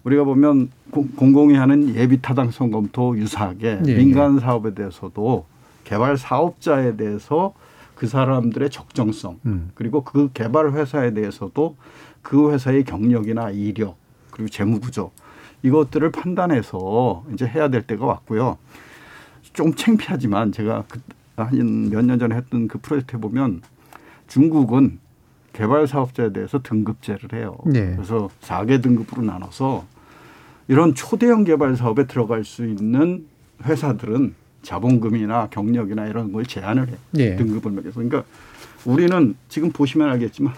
우리가 보면 공- 공공이 하는 예비 타당성 검토 유사하게 예, 민간 사업에 대해서도 개발 사업자에 대해서 그 사람들의 적정성 음. 그리고 그 개발 회사에 대해서도 그 회사의 경력이나 이력 그리고 재무 구조 이것들을 판단해서 이제 해야 될 때가 왔고요. 좀 창피하지만 제가 그 한 몇 년 전에 했던 그 프로젝트에 보면 중국은 개발 사업자에 대해서 등급제를 해요. 네. 그래서 4개 등급으로 나눠서 이런 초대형 개발 사업에 들어갈 수 있는 회사들은 자본금이나 경력이나 이런 걸 제한을 해요. 예. 등급을 매겨서. 그러니까 우리는 지금 보시면 알겠지만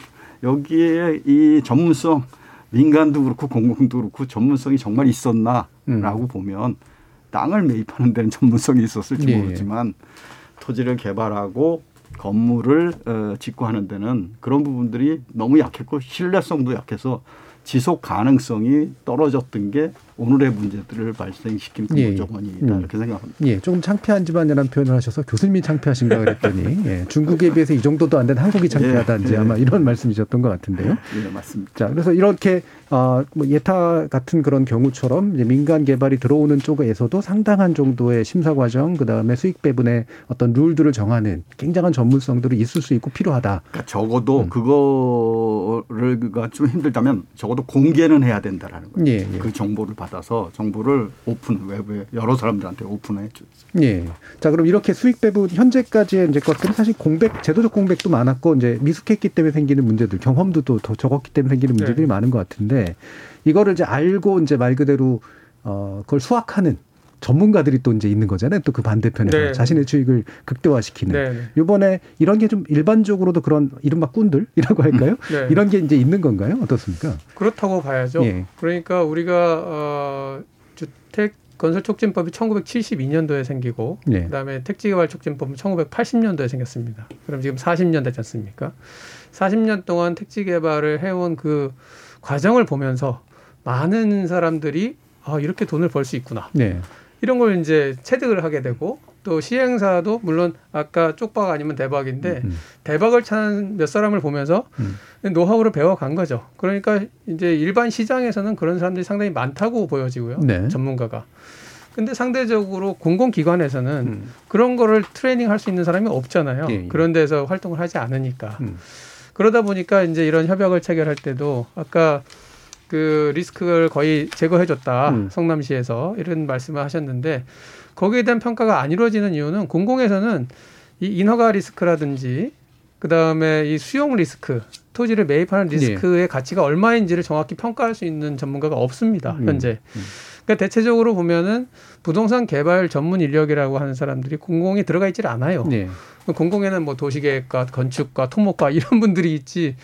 여기에 이 전문성 민간도 그렇고 공공도 그렇고 전문성이 정말 있었나라고 음. 보면 땅을 매입하는 데는 전문성이 있었을지 예, 예. 모르지만 토지를 개발하고 건물을 어, 짓고 하는 데는 그런 부분들이 너무 약했고 신뢰성도 약해서 지속 가능성이 떨어졌던 게 오늘의 문제들을 발생시킨 예. 구조원이다 음. 이렇게 생각합니다. 예, 조금 창피한 집안이라는 표현을 하셔서 교수님이 창피하신가 그랬더니 예, 중국에 비해서 이 정도도 안 된 한국이 창피하다든지 예, 예. 아마 이런 말씀이셨던 것 같은데요. 예, 맞습니다. 자, 그래서 이렇게 어, 뭐 예타 같은 그런 경우처럼 이제 민간 개발이 들어오는 쪽에서도 상당한 정도의 심사 과정, 그 다음에 수익 배분의 어떤 룰들을 정하는 굉장한 전문성들이 있을 수 있고 필요하다. 그러니까 적어도 음. 그거를가 좀 힘들다면 적어도 공개는 해야 된다라는 거예요. 예, 예. 그 정보를 받아서 정보를 오픈 외부에 여러 사람들한테 오픈해 주. 예. 자, 그럼 이렇게 수익 배분 현재까지의 이제 것들은 사실 공백, 제도적 공백도 많았고 이제 미숙했기 때문에 생기는 문제들, 경험도 또 더 적었기 때문에 생기는 문제들이 네. 많은 것 같은데 이거를 이제 알고 이제 말 그대로 어 그걸 수확하는 전문가들이 또 이제 있는 거잖아요. 또 그 반대편에서 네. 자신의 수익을 극대화시키는. 네, 네. 요번에 이런 게 좀 일반적으로도 그런 이른바 꾼들이라고 할까요? 네. 이런 게 이제 있는 건가요? 어떻습니까? 그렇다고 봐야죠. 예. 그러니까 우리가 어, 주택 건설 촉진법이 1972년도에 생기고 예. 그다음에 택지개발 촉진법은 1980년도에 생겼습니다. 그럼 지금 40년 되지 않습니까? 40년 동안 택지개발을 해온 그 과정을 보면서 많은 사람들이 아 이렇게 돈을 벌 수 있구나 네. 이런 걸 이제 체득을 하게 되고 또 시행사도 물론 아까 쪽박 아니면 대박인데 음. 대박을 찾는 몇 사람을 보면서 음. 노하우를 배워간 거죠. 그러니까 이제 일반 시장에서는 그런 사람들이 상당히 많다고 보여지고요. 네. 전문가가. 근데 상대적으로 공공기관에서는 음. 그런 거를 트레이닝 할 수 있는 사람이 없잖아요. 예, 예. 그런 데서 활동을 하지 않으니까. 음. 그러다 보니까 이제 이런 협약을 체결할 때도 아까 그 리스크를 거의 제거해줬다. 음. 성남시에서 이런 말씀을 하셨는데 거기에 대한 평가가 안 이루어지는 이유는 공공에서는 이 인허가 리스크라든지 그 다음에 이 수용 리스크, 토지를 매입하는 네. 리스크의 가치가 얼마인지를 정확히 평가할 수 있는 전문가가 없습니다. 음. 현재. 그러니까 대체적으로 보면은 부동산 개발 전문 인력이라고 하는 사람들이 공공에 들어가 있질 않아요. 네. 공공에는 뭐 도시계획과 건축과 토목과 이런 분들이 있지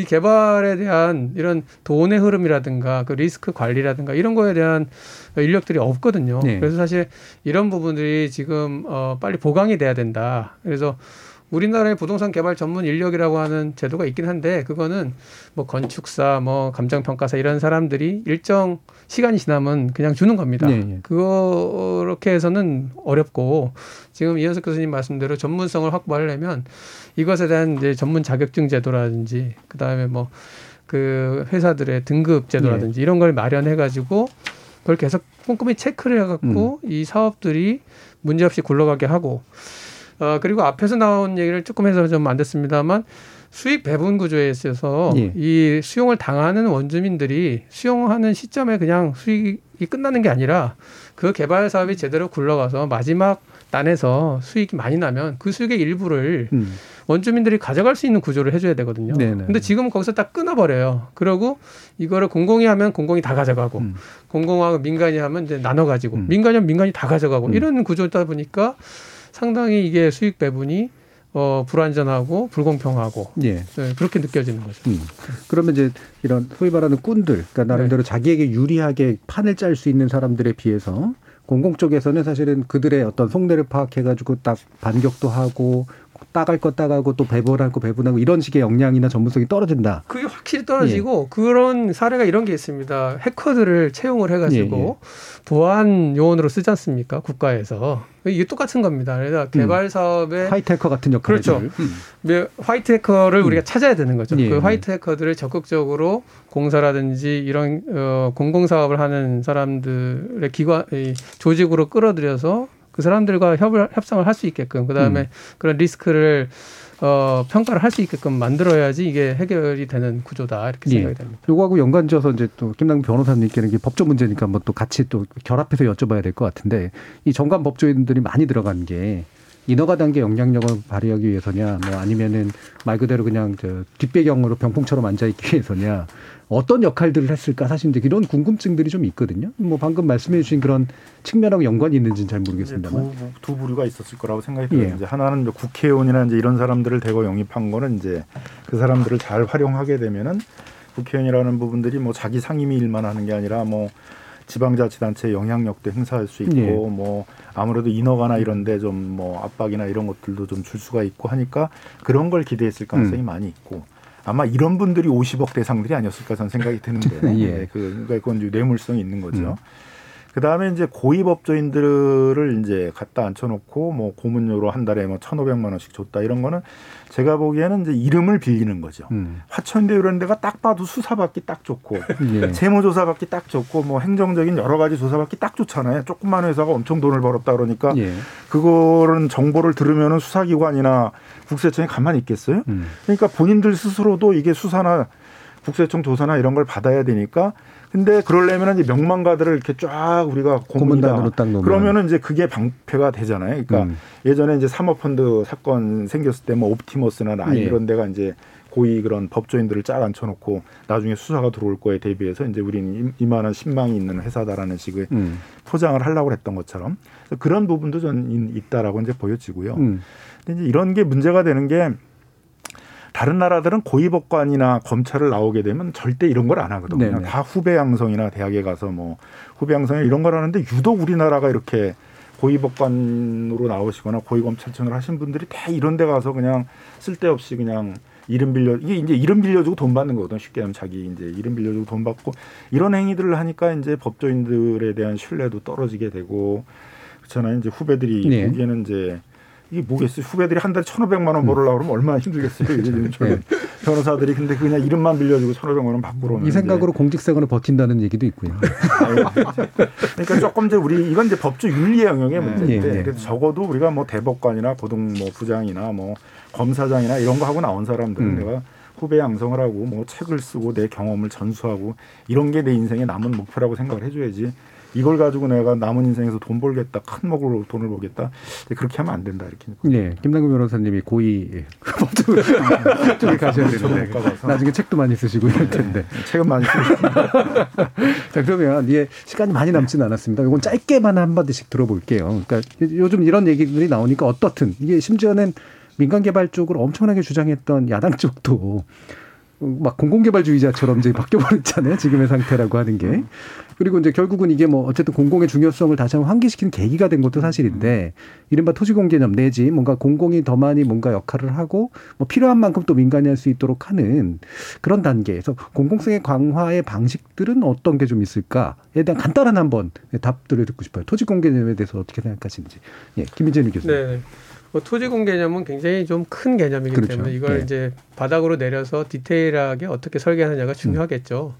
이 개발에 대한 이런 돈의 흐름이라든가 그 리스크 관리라든가 이런 거에 대한 인력들이 없거든요. 네. 그래서 사실 이런 부분들이 지금 어 빨리 보강이 돼야 된다. 그래서 우리나라의 부동산 개발 전문 인력이라고 하는 제도가 있긴 한데 그거는 뭐 건축사, 뭐 감정평가사 이런 사람들이 일정 시간이 지나면 그냥 주는 겁니다. 네, 네. 그렇게 해서는 어렵고 지금 이현석 교수님 말씀대로 전문성을 확보하려면 이것에 대한 이제 전문 자격증 제도라든지 그다음에 뭐 그 회사들의 등급 제도라든지 이런 걸 마련해 가지고 그걸 계속 꼼꼼히 체크를 해 갖고 이 사업들이 문제없이 굴러가게 하고 어 그리고 앞에서 나온 얘기를 조금 해서 좀 안 됐습니다만 수익 배분 구조에 있어서 예. 이 수용을 당하는 원주민들이 수용하는 시점에 그냥 수익이 끝나는 게 아니라 그 개발 사업이 제대로 굴러가서 마지막 단에서 수익이 많이 나면 그 수익의 일부를 음. 원주민들이 가져갈 수 있는 구조를 해줘야 되거든요. 네네. 근데 지금은 거기서 딱 끊어버려요. 그러고 이거를 공공이 하면 공공이 다 가져가고 음. 공공하고 민간이 하면 이제 나눠가지고 음. 민간이 하면 민간이 다 가져가고 음. 이런 구조다 보니까 상당히 이게 수익 배분이 어, 불안전하고 불공평하고 예. 네, 그렇게 느껴지는 거죠. 음. 그러면 이제 이런 소위 말하는 꾼들, 그러니까 나름대로 자기에게 유리하게 판을 짤 수 있는 사람들에 비해서 공공 쪽에서는 사실은 그들의 어떤 속내를 파악해가지고 딱 반격도 하고 따갈 거 따가고 또 배분할 거 배분하고 이런 식의 역량이나 전문성이 떨어진다. 그게 확실히 떨어지고 그런 사례가 이런 게 있습니다. 해커들을 채용을 해가지고 보안 요원으로 쓰지 않습니까? 국가에서 이게 똑같은 겁니다. 그래서 개발 사업에 화이트 해커 같은 역할을 그렇죠. 음. 네, 화이트 해커를 우리가 찾아야 되는 거죠. 예. 그 화이트 해커들을 적극적으로 공사라든지 이런 어, 공공 사업을 하는 사람들의 기관 이 조직으로 끌어들여서 그 사람들과 협을 협상을 할 수 있게끔 그다음에 음. 그런 리스크를 어, 평가를 할 수 있게끔 만들어야지 이게 해결이 되는 구조다 이렇게 예. 생각이 됩니다. 요거하고 연관지어서 이제 또 김남국 변호사님께는 이게 법조 문제니까 뭐또 같이 또 결합해서 여쭤봐야 될 것 같은데 이 정관 법조인들이 많이 들어간 게 인허가 단계 영향력을 발휘하기 위해서냐 뭐 아니면은 말 그대로 그냥 저 뒷배경으로 병풍처럼 앉아 있기 위해서냐 어떤 역할들을 했을까 사실 이제 이런 궁금증들이 좀 있거든요. 뭐 방금 말씀해 주신 그런 측면하고 연관이 있는지는 잘 모르겠습니다만. 두, 두 부류가 있었을 거라고 생각이 들어요. 예. 이제 하나는 이제 국회의원이나 이제 이런 사람들을 대거 영입한 거는 이제 그 사람들을 잘 활용하게 되면은 국회의원이라는 부분들이 뭐 자기 상임위 일만 하는 게 아니라 뭐 지방자치단체 영향력도 행사할 수 있고 예. 뭐 아무래도 인허가나 이런데 좀 뭐 압박이나 이런 것들도 좀 줄 수가 있고 하니까 그런 걸 기대했을 가능성이 음. 많이 있고 아마 이런 분들이 50억 대상들이 아니었을까 저는 생각이 드는데 예. 예. 그 그러니까 그건 뇌물성이 있는 거죠. 음. 그 다음에 이제 고위 법조인들을 이제 갖다 앉혀놓고 뭐 고문료로 한 달에 뭐 1,500만 원씩 줬다 이런 거는 제가 보기에는 이제 이름을 빌리는 거죠. 음. 화천대 이런 데가 딱 봐도 수사받기 딱 좋고 예. 세무조사 받기 딱 좋고 뭐 행정적인 여러 가지 조사 받기 딱 좋잖아요. 조그만 회사가 엄청 돈을 벌었다 그러니까 예. 그거는 정보를 들으면은 수사기관이나 국세청이 가만히 있겠어요? 음. 그러니까 본인들 스스로도 이게 수사나 국세청 조사나 이런 걸 받아야 되니까 근데 그러려면 이제 명망가들을 이렇게 쫙 우리가 고문단으로. 딱 놓으면. 그러면은 이제 그게 방패가 되잖아요. 그러니까 음. 예전에 이제 사모펀드 사건 생겼을 때 뭐 옵티머스나 나인 예. 이런 데가 이제 고위 그런 법조인들을 쫙 앉혀놓고 나중에 수사가 들어올 거에 대비해서 이제 우리는 이- 이만한 신망이 있는 회사다라는 식의 음. 포장을 하려고 했던 것처럼 그런 부분도 전 있다라고 이제 보여지고요. 음. 근데 이제 이런 게 문제가 되는 게 다른 나라들은 고위법관이나 검찰을 나오게 되면 절대 이런 걸 안 하거든요. 네네. 다 후배 양성이나 대학에 가서 뭐 후배 양성이 이런 걸 하는데 유독 우리나라가 이렇게 고위법관으로 나오시거나 고위검찰청을 하신 분들이 다 이런 데 가서 그냥 쓸데없이 그냥 이름 빌려 이게 이제 이름 빌려주고 돈 받는 거거든 쉽게 하면 자기 이제 이름 빌려주고 돈 받고 이런 행위들을 하니까 이제 법조인들에 대한 신뢰도 떨어지게 되고 그렇잖아요 이제 후배들이 네. 보기에는 이제 이게 뭐겠어요 후배들이 한 달에 천오백만 원 벌으려고 그러면 얼마나 힘들겠어요 이제 요즘처럼 변호사들이 근데 그냥 이름만 빌려주고 천오백만 원 받고 그러면 이 생각으로 공직생활을 버틴다는 얘기도 있고요. 그러니까 조금 이제 우리 이건 이제 법조 윤리 영역의 문제인데 예, 예. 그래서 적어도 우리가 뭐 대법관이나 고등 뭐 부장이나 뭐 검사장이나 이런 거 하고 나온 사람들은 음. 내가 후배 양성을 하고 뭐 책을 쓰고 내 경험을 전수하고 이런 게 내 인생의 남은 목표라고 생각을 해줘야지 이걸 가지고 내가 남은 인생에서 돈 벌겠다 큰 먹으로 돈을 벌겠다. 그렇게 하면 안 된다 이렇게 네, 김남규 변호사님이 고위 법조 쪽에 가셔야 되는데. 나중에 책도 많이 쓰시고 이럴 텐데. 책은 많이 쓰시고 자 그러면 예 시간이 많이 남지는 않았습니다. 이건 짧게만 한 마디씩 들어볼게요. 그러니까 요즘 이런 얘기들이 나오니까 어떻든 이게 심지어는 민간 개발 쪽으로 엄청나게 주장했던 야당 쪽도 막 공공개발주의자처럼 이제 바뀌어버렸잖아요. 지금의 상태라고 하는 게. 그리고 이제 결국은 이게 뭐 어쨌든 공공의 중요성을 다시 한번 환기시키는 계기가 된 것도 사실인데 이른바 토지공 개념 내지 뭔가 공공이 더 많이 뭔가 역할을 하고 뭐 필요한 만큼 또 민간이 할 수 있도록 하는 그런 단계에서 공공성의 강화의 방식들은 어떤 게 좀 있을까에 대한 간단한 한번 답들을 듣고 싶어요. 토지공 개념에 대해서 어떻게 생각하시는지. 예, 김민재 교수님. 네. 뭐 토지공 개념은 굉장히 좀 큰 개념이기 그렇죠. 때문에 이걸 네. 이제 바닥으로 내려서 디테일하게 어떻게 설계하느냐가 중요하겠죠.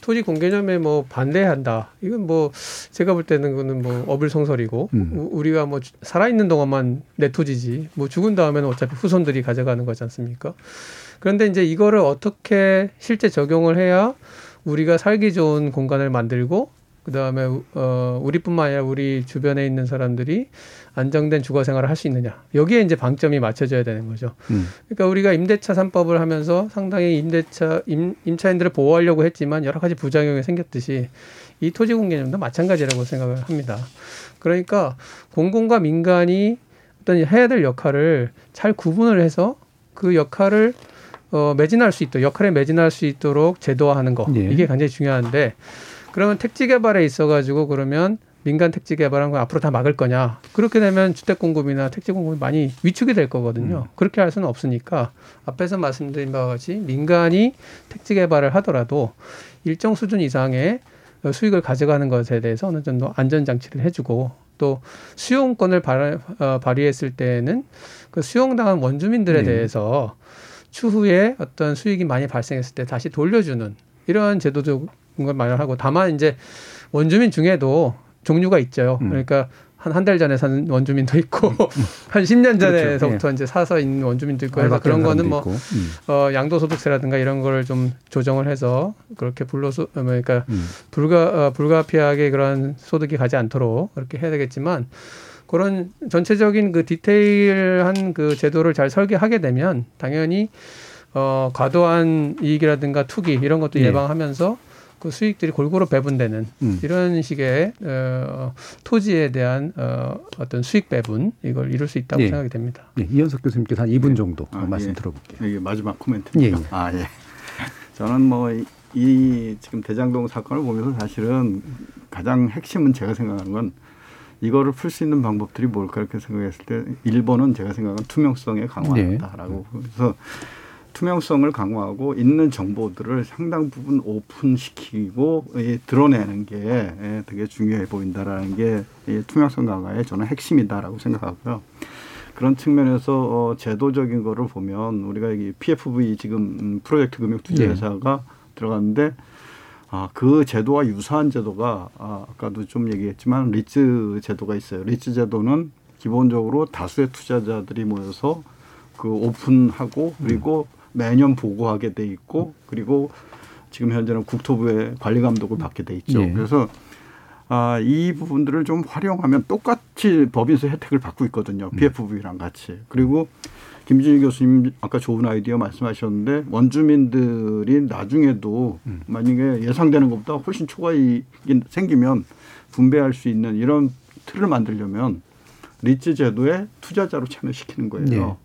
토지 공개념에 뭐 반대한다. 이건 뭐 제가 볼 때는 그거는 뭐 어불성설이고 음. 우- 우리가 뭐 주- 살아있는 동안만 내 토지지 뭐 죽은 다음에는 어차피 후손들이 가져가는 거지 않습니까? 그런데 이제 이거를 어떻게 실제 적용을 해야 우리가 살기 좋은 공간을 만들고 그 다음에 어 우리뿐만 아니라 우리 주변에 있는 사람들이 안정된 주거 생활을 할 수 있느냐 여기에 이제 방점이 맞춰져야 되는 거죠. 음. 그러니까 우리가 임대차 삼법을 하면서 상당히 임대차 임, 임차인들을 보호하려고 했지만 여러 가지 부작용이 생겼듯이 이 토지 공 개념도 마찬가지라고 생각을 합니다. 그러니까 공공과 민간이 어떤 해야 될 역할을 잘 구분을 해서 그 역할을 어, 매진할 수 있도록 역할에 매진할 수 있도록 제도화하는 거 예. 이게 굉장히 중요한데 그러면 택지 개발에 있어 가지고 그러면 민간 택지 개발한 거 앞으로 다 막을 거냐. 그렇게 되면 주택 공급이나 택지 공급이 많이 위축이 될 거거든요. 그렇게 할 수는 없으니까 앞에서 말씀드린 바와 같이 민간이 택지 개발을 하더라도 일정 수준 이상의 수익을 가져가는 것에 대해서 어느 정도 안전 장치를 해주고 또 수용권을 발, 어, 발휘했을 때는 그 수용당한 원주민들에 네. 대해서 추후에 어떤 수익이 많이 발생했을 때 다시 돌려주는 이러한 제도적인 걸 마련하고 다만 이제 원주민 중에도 종류가 있죠. 음. 그러니까 한 한 달 전에 산 원주민도 있고 한 10년 전에서부터 그렇죠. 이제 사서 있는 원주민도 있고 해서 그런 거는 뭐. 음. 어, 양도소득세라든가 이런 거를 좀 조정을 해서 그렇게 불로소, 어, 그러니까 음. 불가, 어, 불가피하게 그런 소득이 가지 않도록 그렇게 해야 되겠지만 그런 전체적인 그 디테일한 그 제도를 잘 설계하게 되면 당연히 어, 과도한 이익이라든가 투기 이런 것도 예. 예방하면서 그 수익들이 골고루 배분되는 음. 이런 식의 어, 토지에 대한 어, 어떤 수익 배분 이걸 이룰 수 있다고 예. 생각이 됩니다. 예, 이현석 교수님께서 한 2분 정도 아, 말씀 예. 들어볼게요. 이게 마지막 코멘트입니다. 예, 예. 아 예. 저는 뭐 이 지금 대장동 사건을 보면서 사실은 가장 핵심은 제가 생각하는 건 이거를 풀 수 있는 방법들이 뭘까 이렇게 생각했을 때 1번은 제가 생각하는 투명성의 강화다라고 네. 그래서 투명성을 강화하고 있는 정보들을 상당 부분 오픈시키고 예, 드러내는 게 예, 되게 중요해 보인다라는 게 예, 투명성 강화의 저는 핵심이다라고 생각하고요. 그런 측면에서 어, 제도적인 거를 보면 우리가 이 PFV 지금 음, 프로젝트 금융 투자회사가 들어갔는데 아, 그 제도와 유사한 제도가 아, 아까도 좀 얘기했지만 리츠 제도가 있어요. 리츠 제도는 기본적으로 다수의 투자자들이 모여서 그 오픈하고 그리고 매년 보고하게 돼 있고 그리고 지금 현재는 국토부의 관리 감독을 받게 돼 있죠. 예. 그래서 아, 이 부분들을 좀 활용하면 똑같이 법인세 혜택을 받고 있거든요. PFV랑 같이. 그리고 김진희 교수님 아까 좋은 아이디어 말씀하셨는데 원주민들이 나중에도 만약에 예상되는 것보다 훨씬 초과 이익이 생기면 분배할 수 있는 이런 틀을 만들려면 리츠 제도에 투자자로 참여시키는 거예요. 네.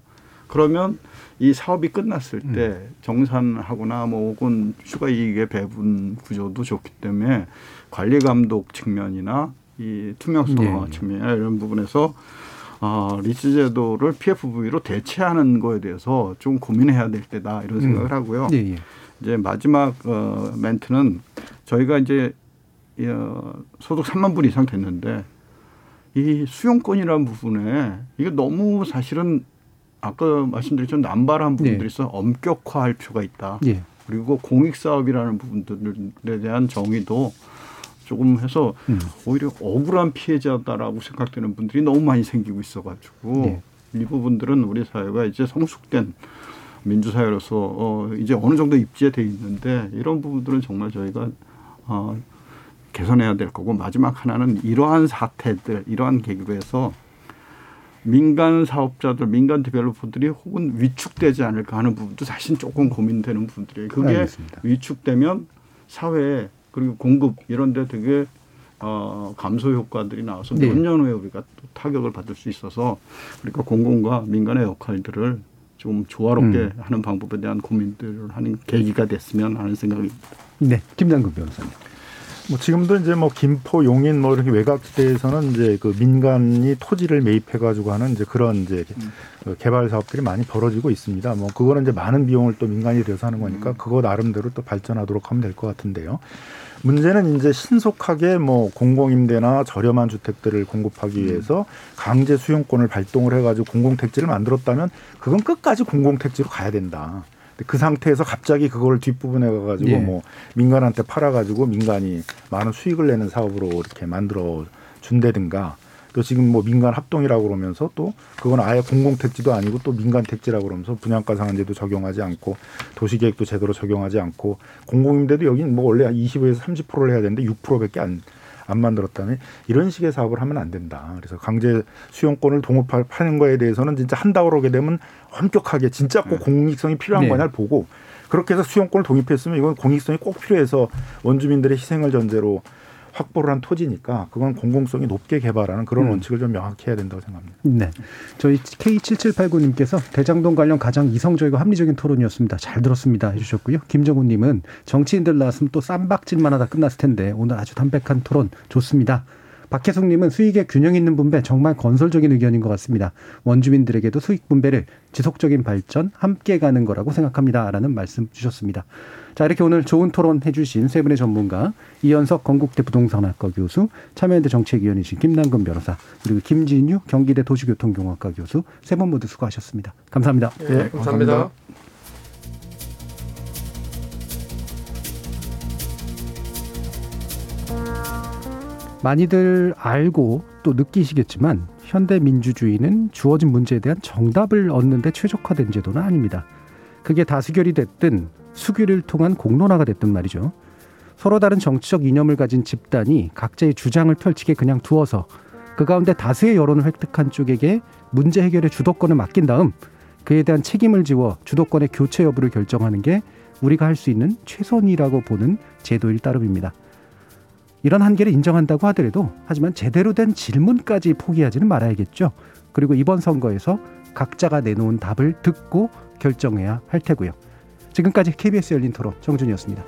그러면 이 사업이 끝났을 때 정산하거나 뭐 혹은 추가 이익의 배분 구조도 좋기 때문에 관리 감독 측면이나 이 투명성 네. 측면이나 이런 부분에서 어, 리츠 제도를 PFV로 대체하는 거에 대해서 좀 고민해야 될 때다 이런 생각을 하고요. 예, 예. 이제 마지막 어, 멘트는 저희가 이제 이, 어, 소득 3만 불 이상 됐는데 이 수용권이라는 부분에 이게 너무 사실은 아까 말씀드렸죠 남발한 부분들이 있어 엄격화할 필요가 있다. 예. 그리고 공익 사업이라는 부분들에 대한 정의도 조금 해서 음. 오히려 억울한 피해자다라고 생각되는 분들이 너무 많이 생기고 있어가지고 네. 이 부분들은 우리 사회가 이제 성숙된 민주사회로서 어 이제 어느 정도 입지돼 있는데 이런 부분들은 정말 저희가 어 개선해야 될 거고 마지막 하나는 이러한 사태들 이러한 계기로 해서 민간 사업자들, 민간 디벨로퍼들이 혹은 위축되지 않을까 하는 부분도 사실 조금 고민되는 부분들이에요. 그게 알겠습니다. 위축되면 사회 그리고 공급 이런 데 되게 어, 감소 효과들이 나와서 네. 몇년 후에 우리가 또 타격을 받을 수 있어서 그러니까 공공과 민간의 역할들을 좀 조화롭게 음. 하는 방법에 대한 고민들을 하는 계기가 됐으면 하는 생각입니다. 네, 김장근 변호사님. 뭐 지금도 이제 뭐 김포, 용인 뭐 이렇게 외곽지대에서는 이제 그 민간이 토지를 매입해 가지고 하는 이제 그런 이제 그 개발 사업들이 많이 벌어지고 있습니다. 뭐 그거는 이제 많은 비용을 또 민간이 들여서 하는 거니까 그거 나름대로 또 발전하도록 하면 될 것 같은데요. 문제는 이제 신속하게 뭐 공공임대나 저렴한 주택들을 공급하기 위해서 강제 수용권을 발동을 해가지고 공공택지를 만들었다면 그건 끝까지 공공택지로 가야 된다. 그 상태에서 갑자기 그걸 뒷부분에 가가지고 예. 뭐 민간한테 팔아가지고 민간이 많은 수익을 내는 사업으로 이렇게 만들어 준다든가 또 지금 뭐 민간 합동이라고 그러면서 또 그건 아예 공공 택지도 아니고 또 민간 택지라고 그러면서 분양가 상한제도 적용하지 않고 도시 계획도 제대로 적용하지 않고 공공임대도 여긴 뭐 원래 20에서 30%를 해야 되는데 6%밖에 안, 안 만들었다면 이런 식의 사업을 하면 안 된다. 그래서 강제 수용권을 동업하는 거에 대해서는 진짜 한다고 그러게 되면 엄격하게 진짜 꼭 공익성이 필요한 네. 거냐를 보고 그렇게 해서 수용권을 독립했으면 이건 공익성이 꼭 필요해서 원주민들의 희생을 전제로 확보를 한 토지니까 그건 공공성이 높게 개발하는 그런 음. 원칙을 좀 명확히 해야 된다고 생각합니다. 네. 저희 K7789님께서 대장동 관련 가장 이성적이고 합리적인 토론이었습니다. 잘 들었습니다. 해주셨고요. 김정훈님은 정치인들 나왔으면 또 쌈박질만 하다 끝났을 텐데 오늘 아주 담백한 토론 좋습니다. 박혜숙님은 수익의 균형 있는 분배 정말 건설적인 의견인 것 같습니다. 원주민들에게도 수익 분배를 지속적인 발전 함께 가는 거라고 생각합니다라는 말씀 주셨습니다. 자 이렇게 오늘 좋은 토론 해주신 세 분의 전문가 이현석 건국대 부동산학과 교수 참여연대 정책위원이신 김남근 변호사 그리고 김진유 경기대 도시교통공학과 교수 세 분 모두 수고하셨습니다. 감사합니다. 네, 감사합니다. 많이들 알고 또 느끼시겠지만 현대 민주주의는 주어진 문제에 대한 정답을 얻는 데 최적화된 제도는 아닙니다. 그게 다수결이 됐든 수규를 통한 공론화가 됐든 말이죠. 서로 다른 정치적 이념을 가진 집단이 각자의 주장을 펼치게 그냥 두어서 그 가운데 다수의 여론을 획득한 쪽에게 문제 해결의 주도권을 맡긴 다음 그에 대한 책임을 지워 주도권의 교체 여부를 결정하는 게 우리가 할 수 있는 최선이라고 보는 제도일 따름입니다. 이런 한계를 인정한다고 하더라도 하지만 제대로 된 질문까지 포기하지는 말아야겠죠. 그리고 이번 선거에서 각자가 내놓은 답을 듣고 결정해야 할 테고요. 지금까지 KBS 열린 토론 정준이었습니다.